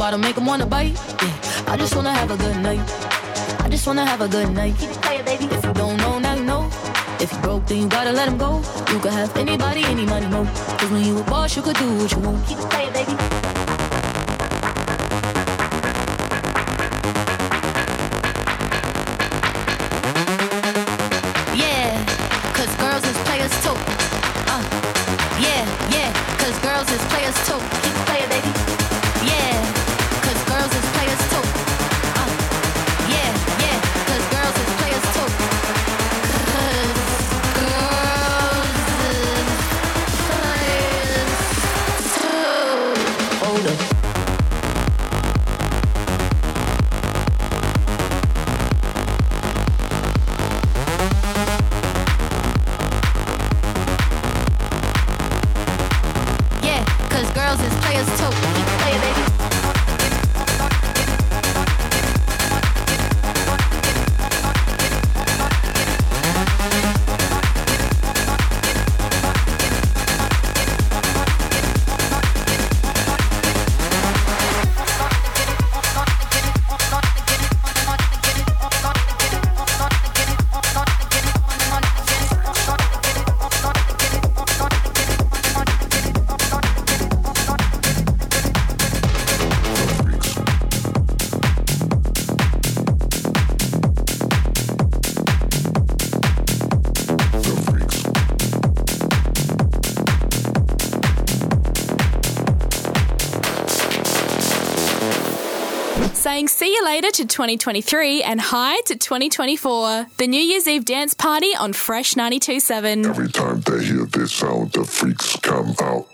Speaker 23: bottle, make wanna bite. Yeah. I just wanna have a good night. I just wanna have a good night. Keep it tight, baby. If you don't know, now you know. If you broke, then you gotta let him go. You could have anybody, any money, no. Cause when you a boss, you could do what you want. Keep it tight, baby.
Speaker 1: later to 2023 and high to 2024. The New Year's Eve dance party on Fresh 92.7.
Speaker 27: Every time they hear this sound, the freaks come out.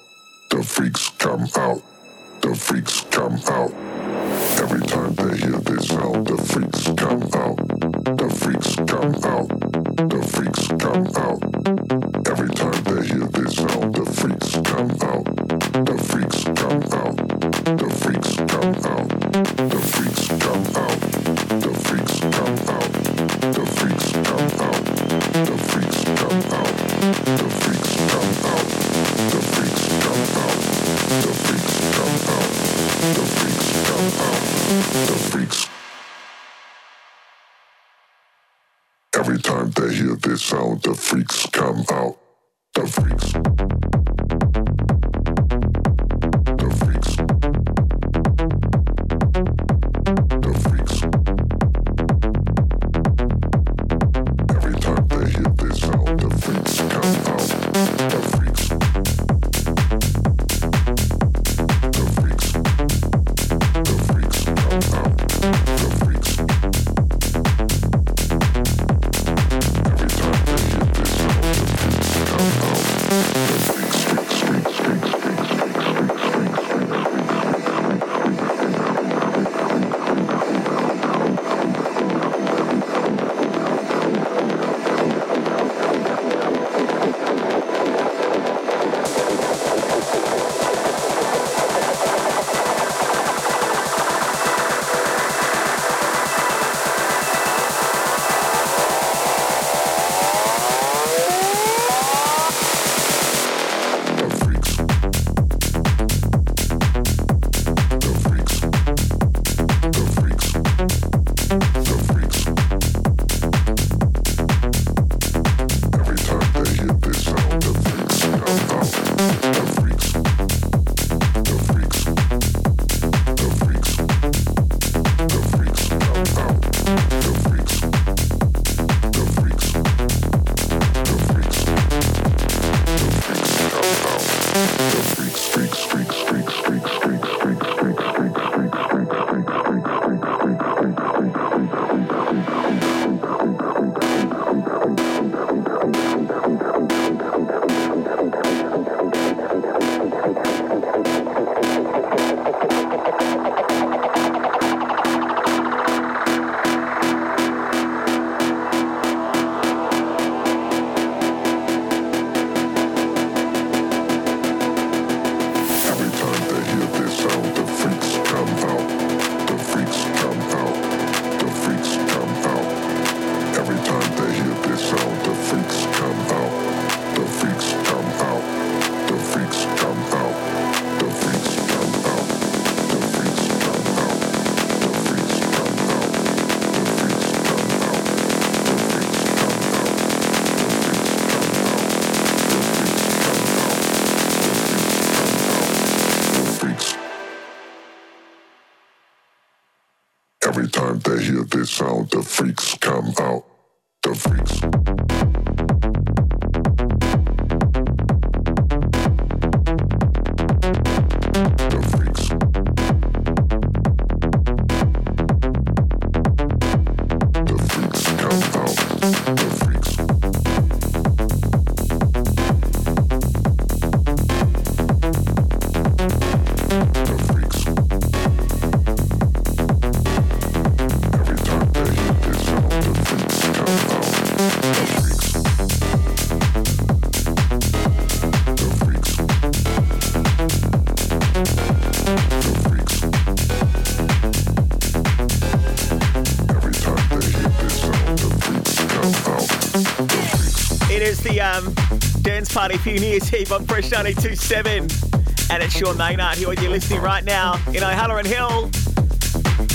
Speaker 2: Um, dance party Year's Eve on Fresh 92.7. And it's Sean Maynard here with you listening right now in O'Halloran Hill.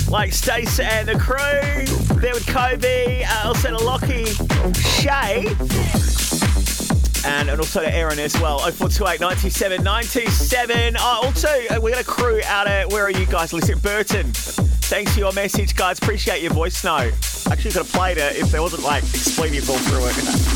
Speaker 2: Like Stace and the crew. There with Kobe, uh, also to Lockie, Shay. And, and also to Aaron as well. 0428 927 927. Oh, also, uh, we got a crew out at, where are you guys listening? Burton. Thanks for your message, guys. Appreciate your voice note. Actually, could have played it if there wasn't like expletives all through it.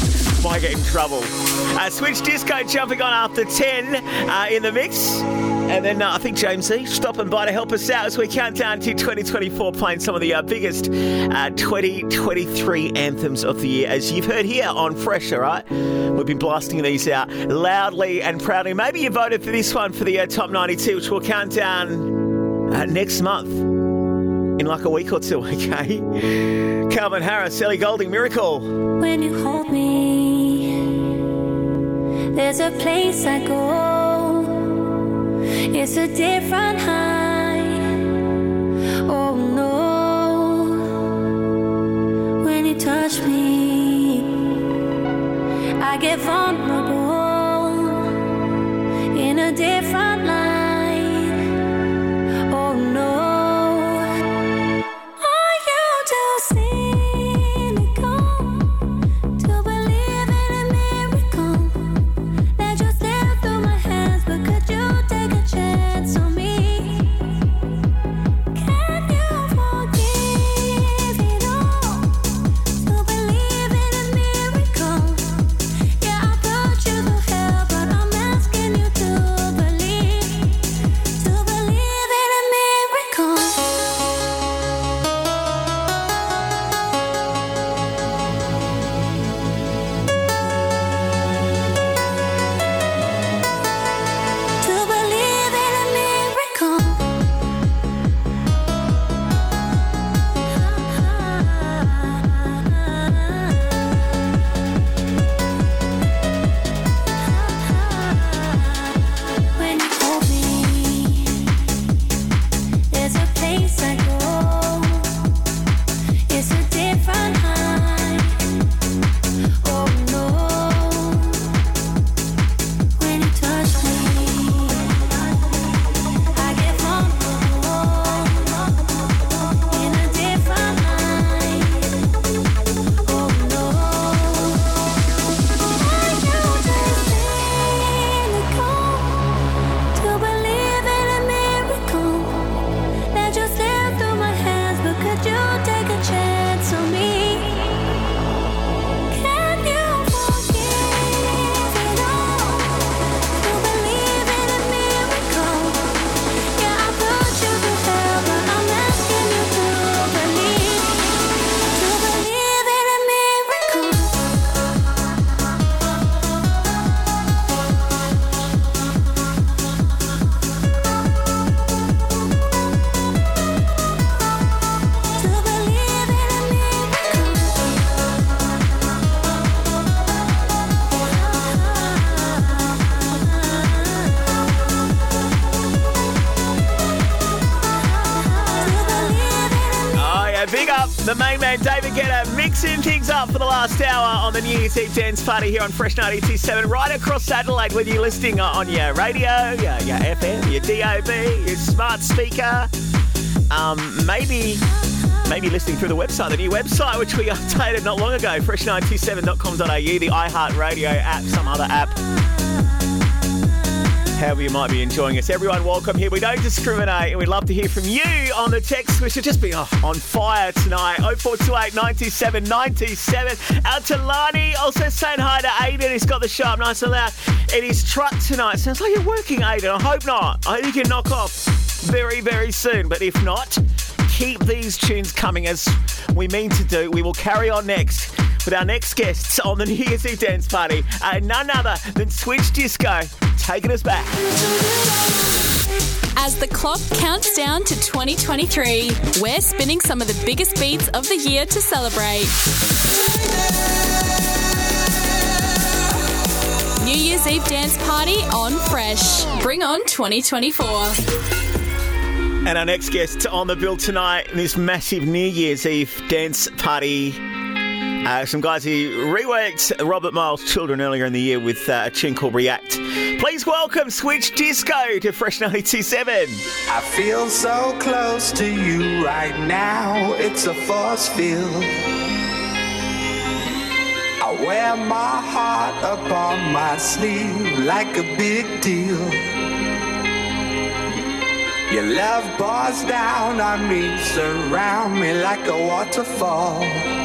Speaker 2: Might get in trouble. Uh, Switch Disco jumping on after 10 uh, in the mix. And then uh, I think James E stopping by to help us out as we count down to 2024, playing some of the uh, biggest uh, 2023 anthems of the year, as you've heard here on Fresh, all right? We've been blasting these out loudly and proudly. Maybe you voted for this one for the uh, top 92, which we'll count down uh, next month in like a week or two, [laughs] okay? Calvin Harris, Ellie Goulding, Miracle.
Speaker 6: There's a place I go. It's a different on
Speaker 2: the New Eve dance party here on Fresh 92.7, right across Adelaide, whether you're listening on your radio, your, your FM, your DAB, your smart speaker, um, maybe maybe listening through the website, the new website, which we [laughs] updated not long ago, fresh927.com.au, the iHeartRadio app, some other app. However, you might be enjoying us. Everyone, welcome here. We don't discriminate and we'd love to hear from you on the text, which should just be oh, on fire tonight. 0428 97 97. Out to Lani, also saying hi to Aiden. He's got the sharp nice and loud in his truck tonight. Sounds like you're working, Aiden. I hope not. I hope you can knock off very, very soon. But if not, keep these tunes coming as we mean to do. We will carry on next with our next guests on the New Year's Eve dance party. Uh, none other than Switch Disco, taking us back.
Speaker 28: As the clock counts down to 2023, we're spinning some of the biggest beats of the year to celebrate. New Year's Eve dance party on Fresh. Bring on 2024.
Speaker 2: And our next guest on the bill tonight in this massive New Year's Eve dance party. Uh, some guys who reworked Robert Miles' Children earlier in the year with uh, a tune called React. Please welcome Switch Disco to Fresh 927.
Speaker 7: I feel so close to you right now, it's a force field. I wear my heart upon my sleeve like a big deal. Your love pours down on me, surround me like a waterfall.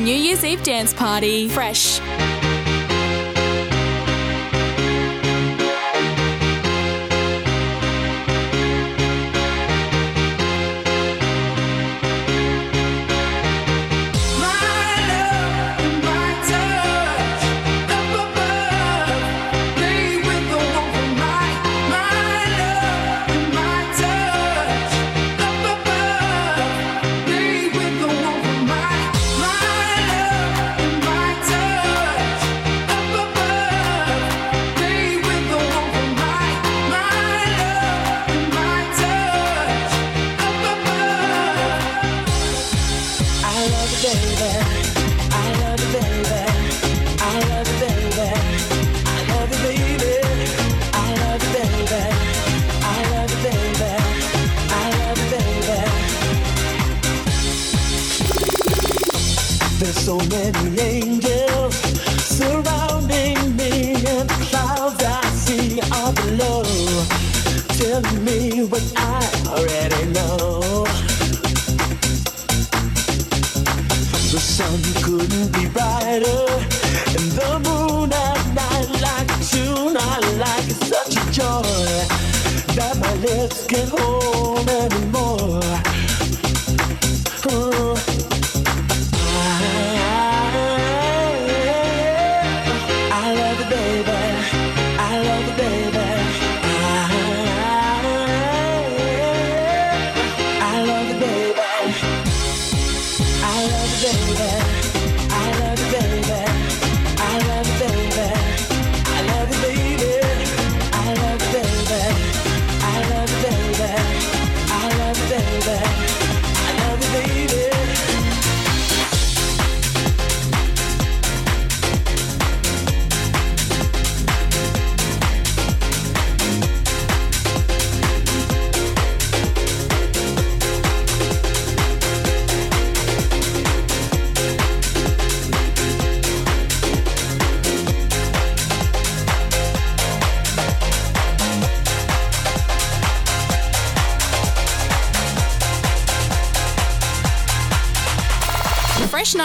Speaker 28: New Year's Eve dance party. Fresh.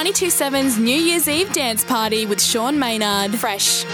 Speaker 7: 927's New Year's Eve dance party with Sean Maynard. Fresh.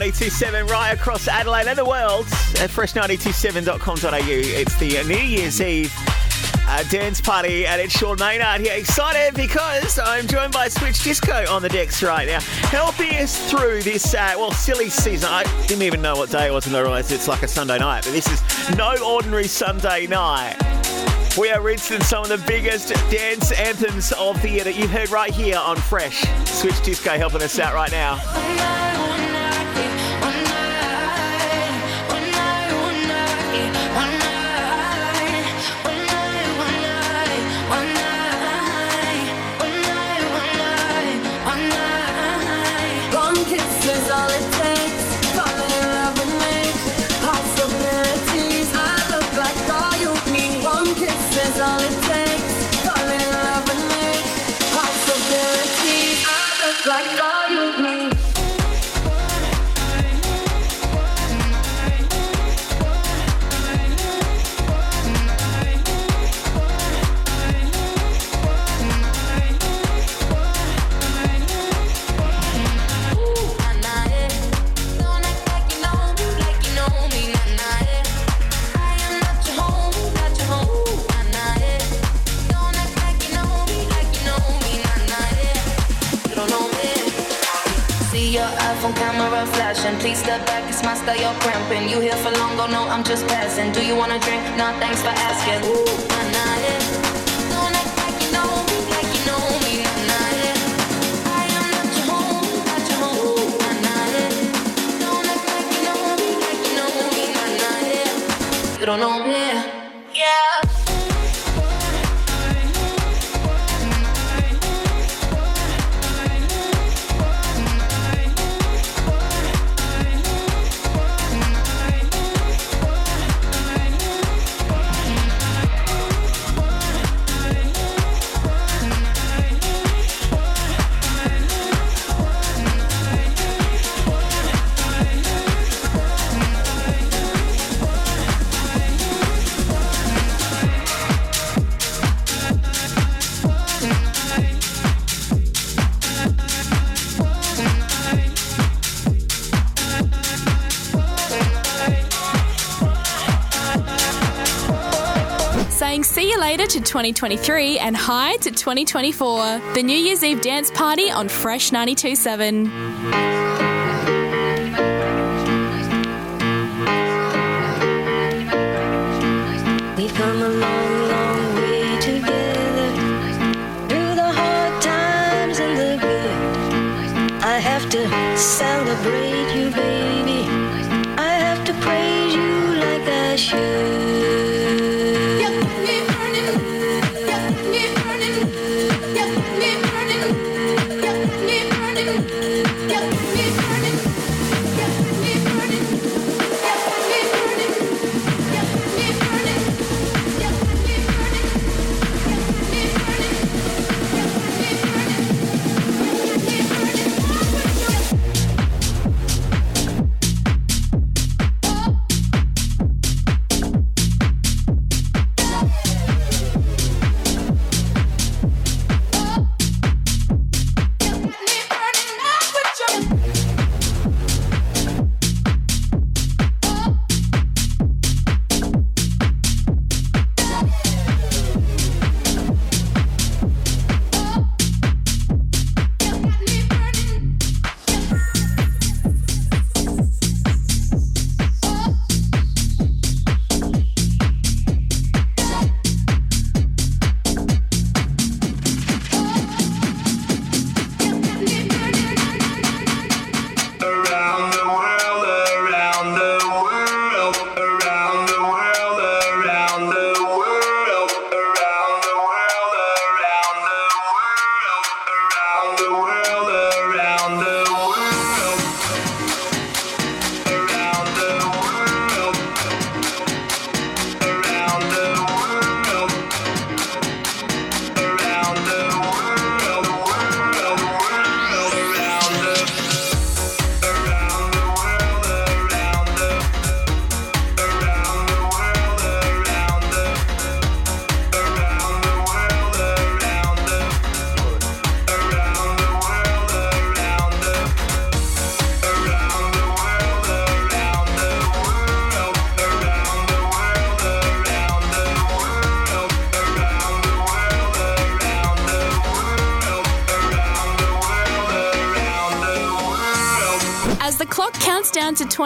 Speaker 2: 927 right across Adelaide and the world at fresh927.com.au. It's the New Year's Eve uh, dance party and it's Sean Maynard here. Excited because I'm joined by Switch Disco on the decks right now, helping us through this, uh, well, silly season. I didn't even know what day it was and I realised it's like a Sunday night, but this is no ordinary Sunday night. We are rinsing some of the biggest dance anthems of the year that you've heard right here on Fresh. Switch Disco helping us out right now.
Speaker 23: not
Speaker 1: that 2023 and high to 2024. The New Year's Eve dance party on Fresh 92.7.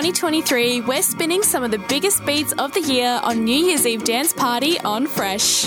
Speaker 1: 2023, we're spinning some of the biggest beats of the year on New Year's Eve Dance Party on Fresh.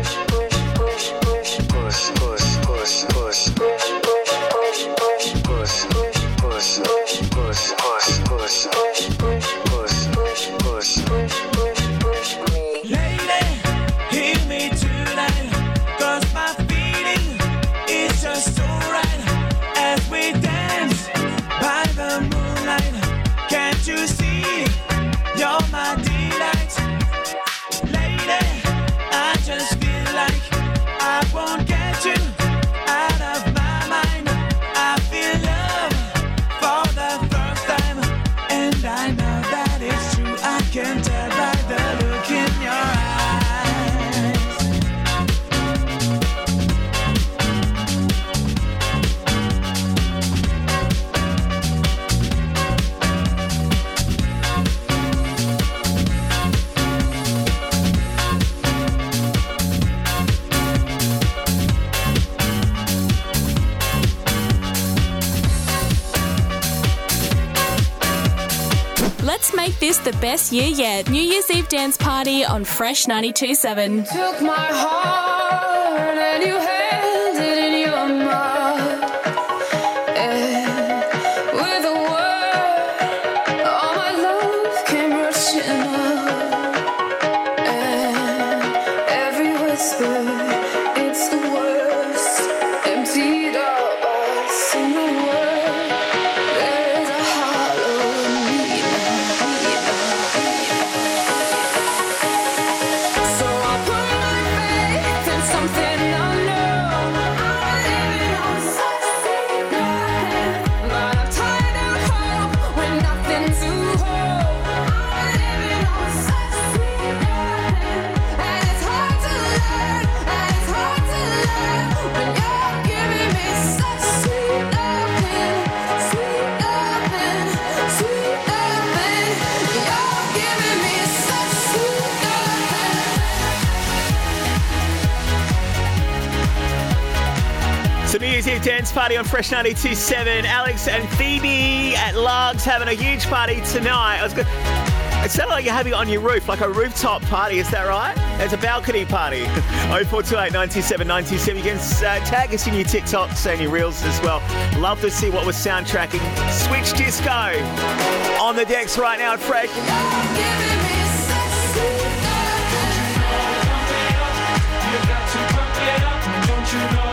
Speaker 25: fresh. The
Speaker 1: best year yet. New Year's Eve dance party on Fresh 92.7.
Speaker 7: Took my heart and you
Speaker 2: Year's dance party on Fresh 92.7. Alex and Phoebe at Largs having a huge party tonight. I was good. It sounded like you're having it on your roof, like a rooftop party. Is that right? It's a balcony party. [laughs] 0428 97 97. You can uh, tag us in your TikToks and your Reels as well. Love to see what we're soundtracking. Switch Disco on the decks right now at Fresh.
Speaker 25: Don't you know,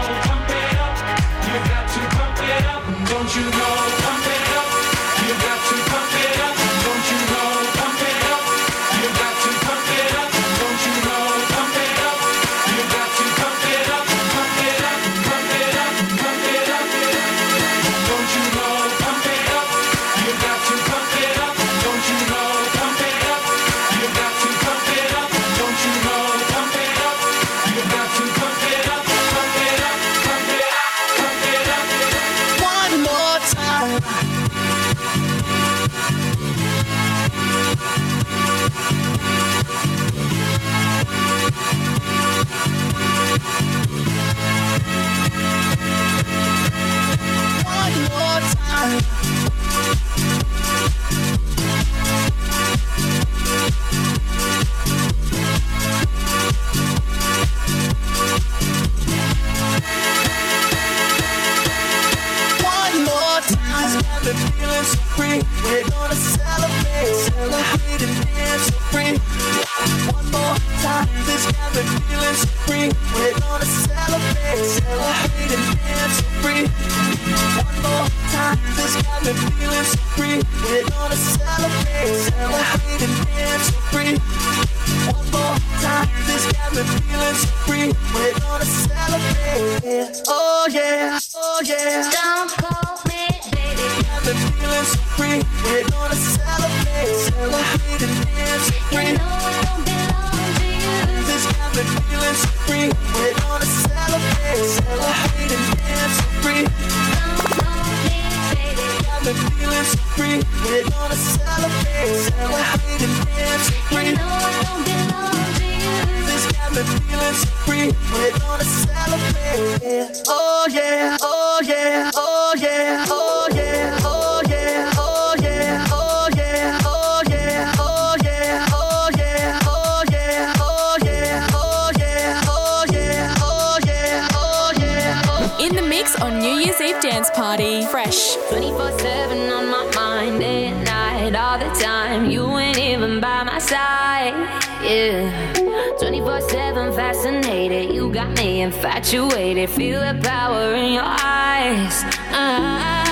Speaker 25: Don't you know?
Speaker 29: This got me feeling so free. We're gonna celebrate, celebrate and dance so free. One more time. This got me feeling so free. We're gonna celebrate. Oh yeah, oh yeah. Don't call me baby. Got me feeling so free. We're gonna celebrate, celebrate and dance so free. This got me feeling so free. We're gonna celebrate, celebrate and dance so free. Got me feeling so free. We're gonna celebrate, celebrate and dance so free. This got me feeling so free. We're gonna celebrate. Oh yeah, oh yeah, oh yeah, oh yeah, oh yeah, oh yeah, oh yeah, oh yeah, oh yeah, oh yeah, oh yeah, oh yeah, oh yeah, oh yeah, oh yeah, oh yeah.
Speaker 1: In the mix on New Year's Eve dance party. Fresh.
Speaker 30: infatuated, feel the power in your eyes.
Speaker 17: Uh-huh.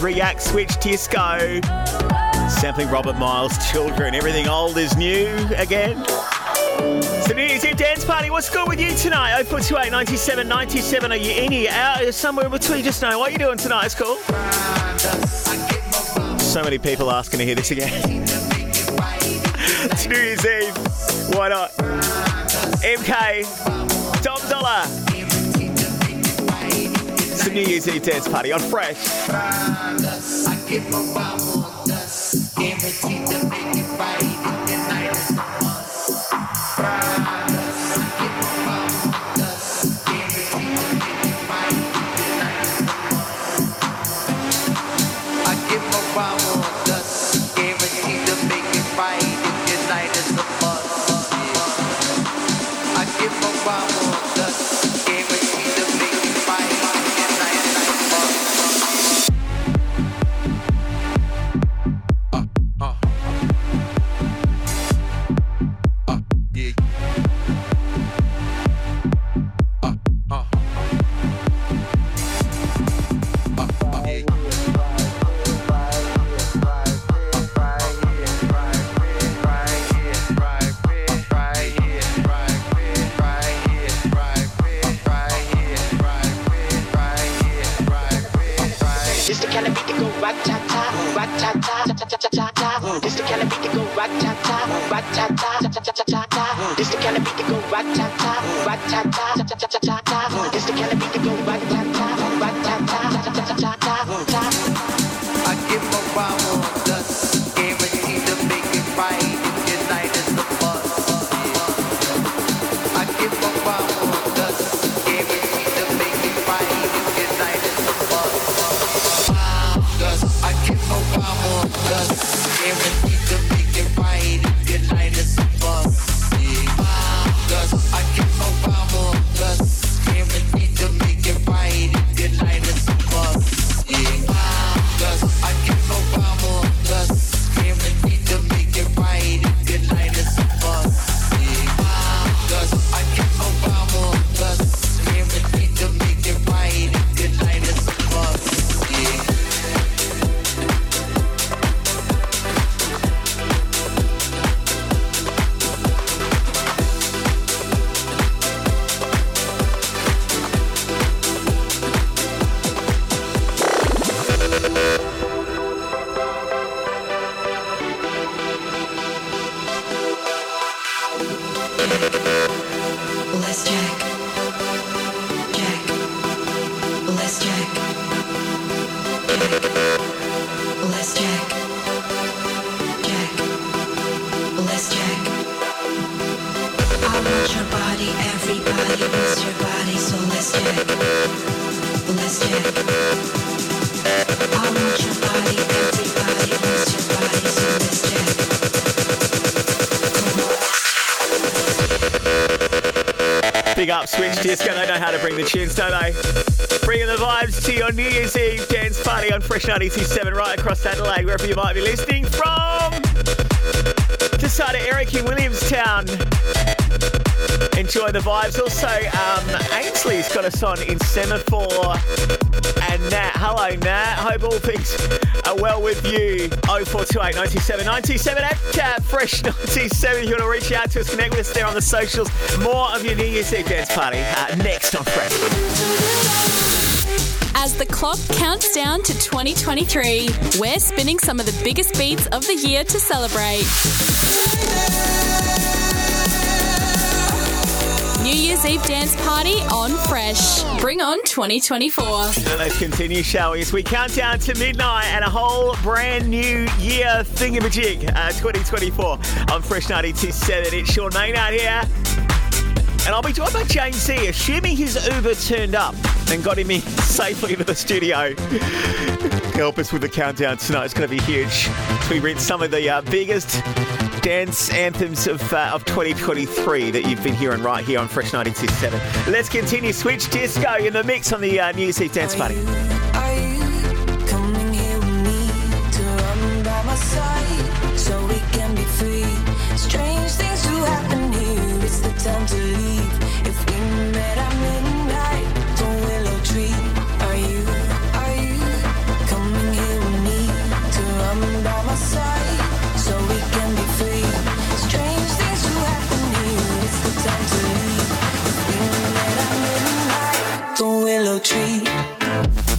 Speaker 17: React, Switch, Disco. Sampling Robert Miles' children. Everything old is new again. It's New Year's Eve dance party. What's good with you tonight? 0428 97 97. Are you in? here out? Somewhere in between? Just know what are you doing tonight. It's cool. So many people asking to hear this again. [laughs] it's New Year's Eve. Why not? MK, Dom Dolla the New Year's Eve dance party on Fresh.
Speaker 2: Switch Disco. They know how to bring the tunes, don't they? Bringing the vibes to your New Year's Eve dance party on Fresh 92.7 right across Adelaide, wherever you might be listening from. Just side of Eric in Williamstown. Enjoy the vibes. Also, um, Ainsley's got us on in Semaphore. And Nat, hello Nat. Hope all things are well with you. 0428 97 97 at uh, Fresh 97. If you want to reach out to us, connect with us there on the socials. More of your New Year's Eve dance party uh, next on Fresh.
Speaker 1: As the clock counts down to 2023, we're spinning some of the biggest beats of the year to celebrate. New Year's Eve dance party on Fresh. Bring on 2024.
Speaker 2: So let's continue, shall we? As we count down to midnight and a whole brand new year thingamajig, uh, 2024 on Fresh 92.7. It's Sean Maynard here. And I'll be joined by James C, assuming his Uber turned up and got him in safely to the studio. Help us with the countdown tonight. It's going to be huge. We read some of the uh, biggest dance anthems of, uh, of 2023 that you've been hearing right here on Fresh 967. Let's continue. Switch Disco in the mix on the uh, New Year's Eve dance party.
Speaker 31: Tree.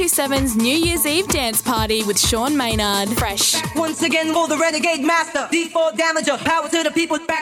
Speaker 1: 927's New Year's Eve dance party with Sean Maynard. Fresh.
Speaker 32: Once again, roll the renegade master. D4 damager. Power to the people.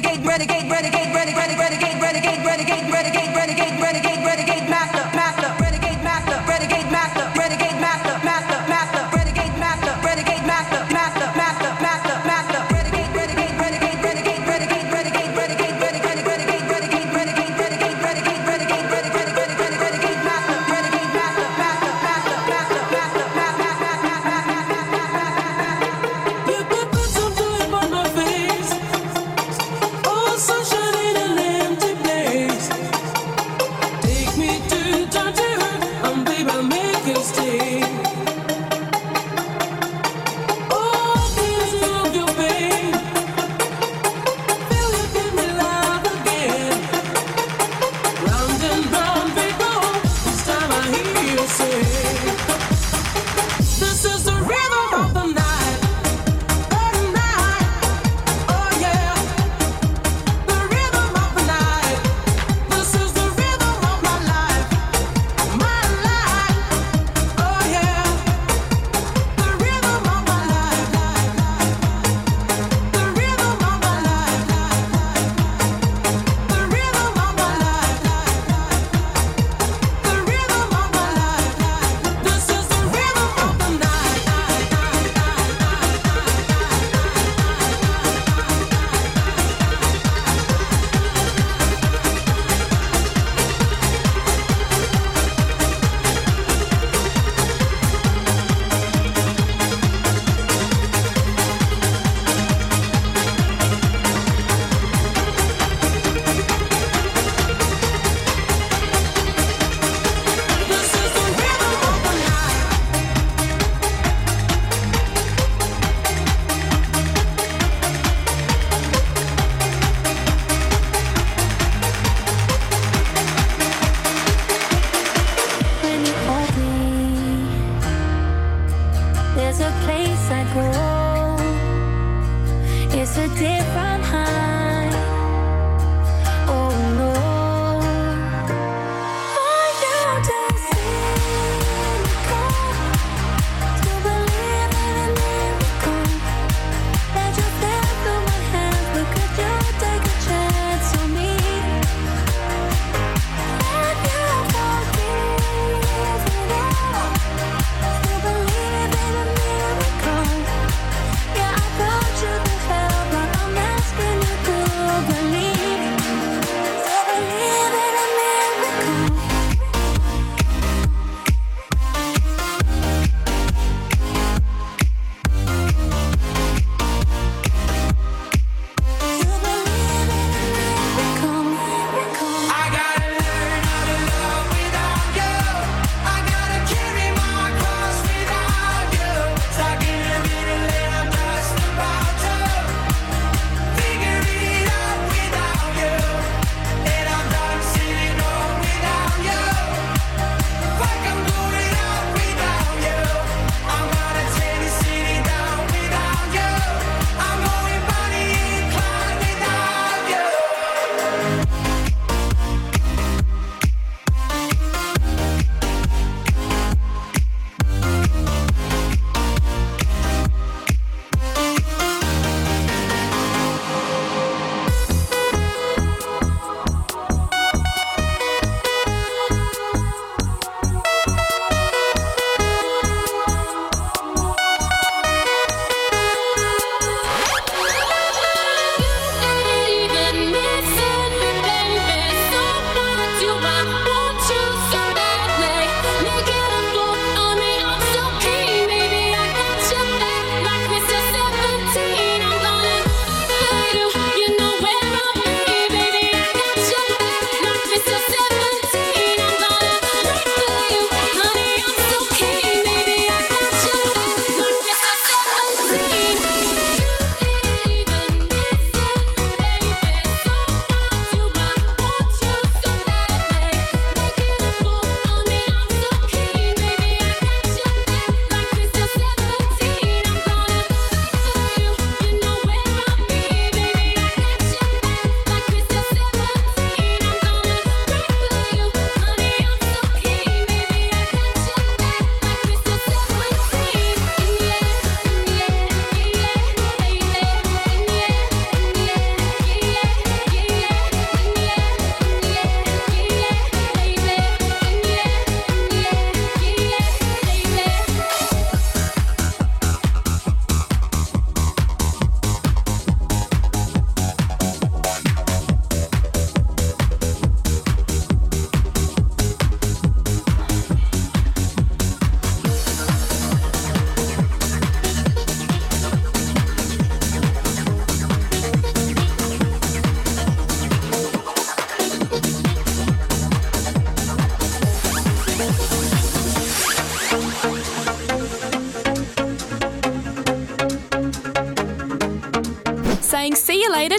Speaker 32: renegade, renegade, renegade, renegade, renegade, renegade, renegade, renegade, renegade, renegade, master.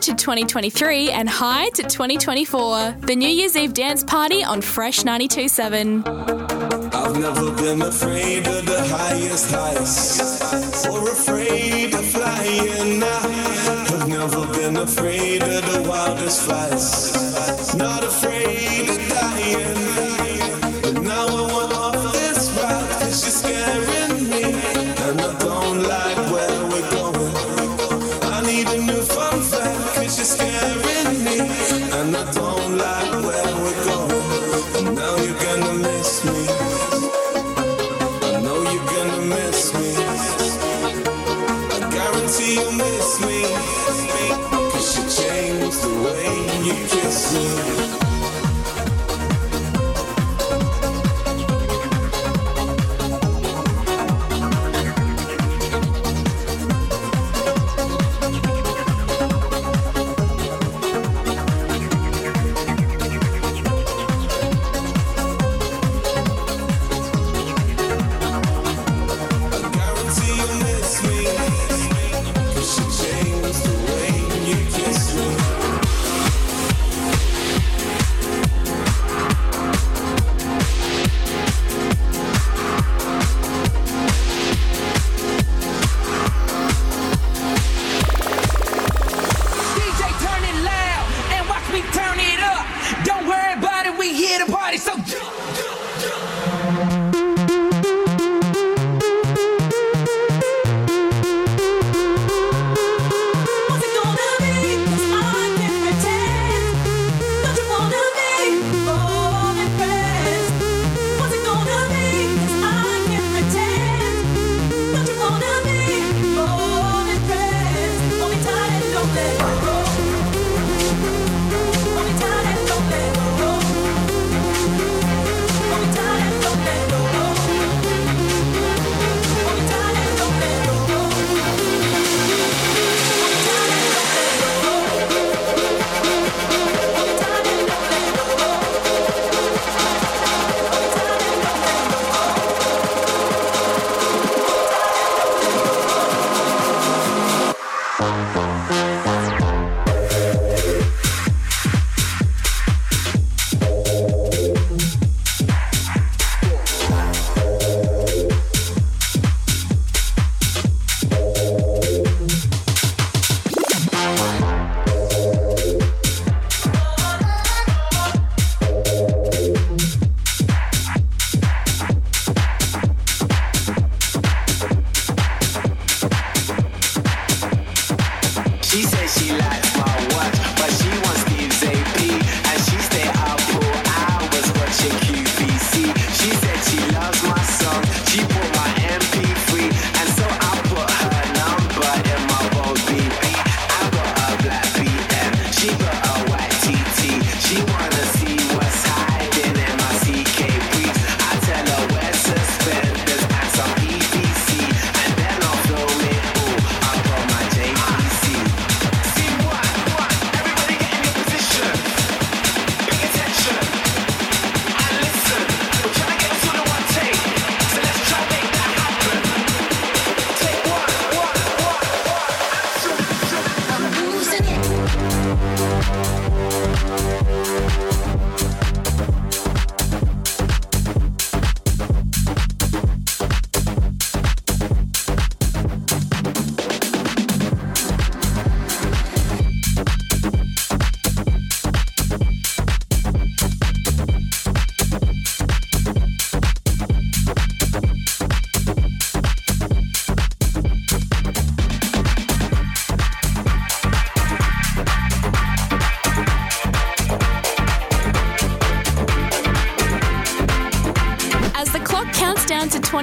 Speaker 23: to
Speaker 1: 2023 and hi to 2024. The New Year's Eve dance party on Fresh 927.
Speaker 2: I've never been afraid of the highest heights or afraid of flying. I've never been afraid of the wildest flights, not afraid of dying.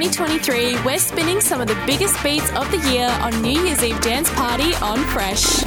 Speaker 1: 2023, we're spinning some of the biggest beats of the year on New Year's Eve Dance Party on Fresh.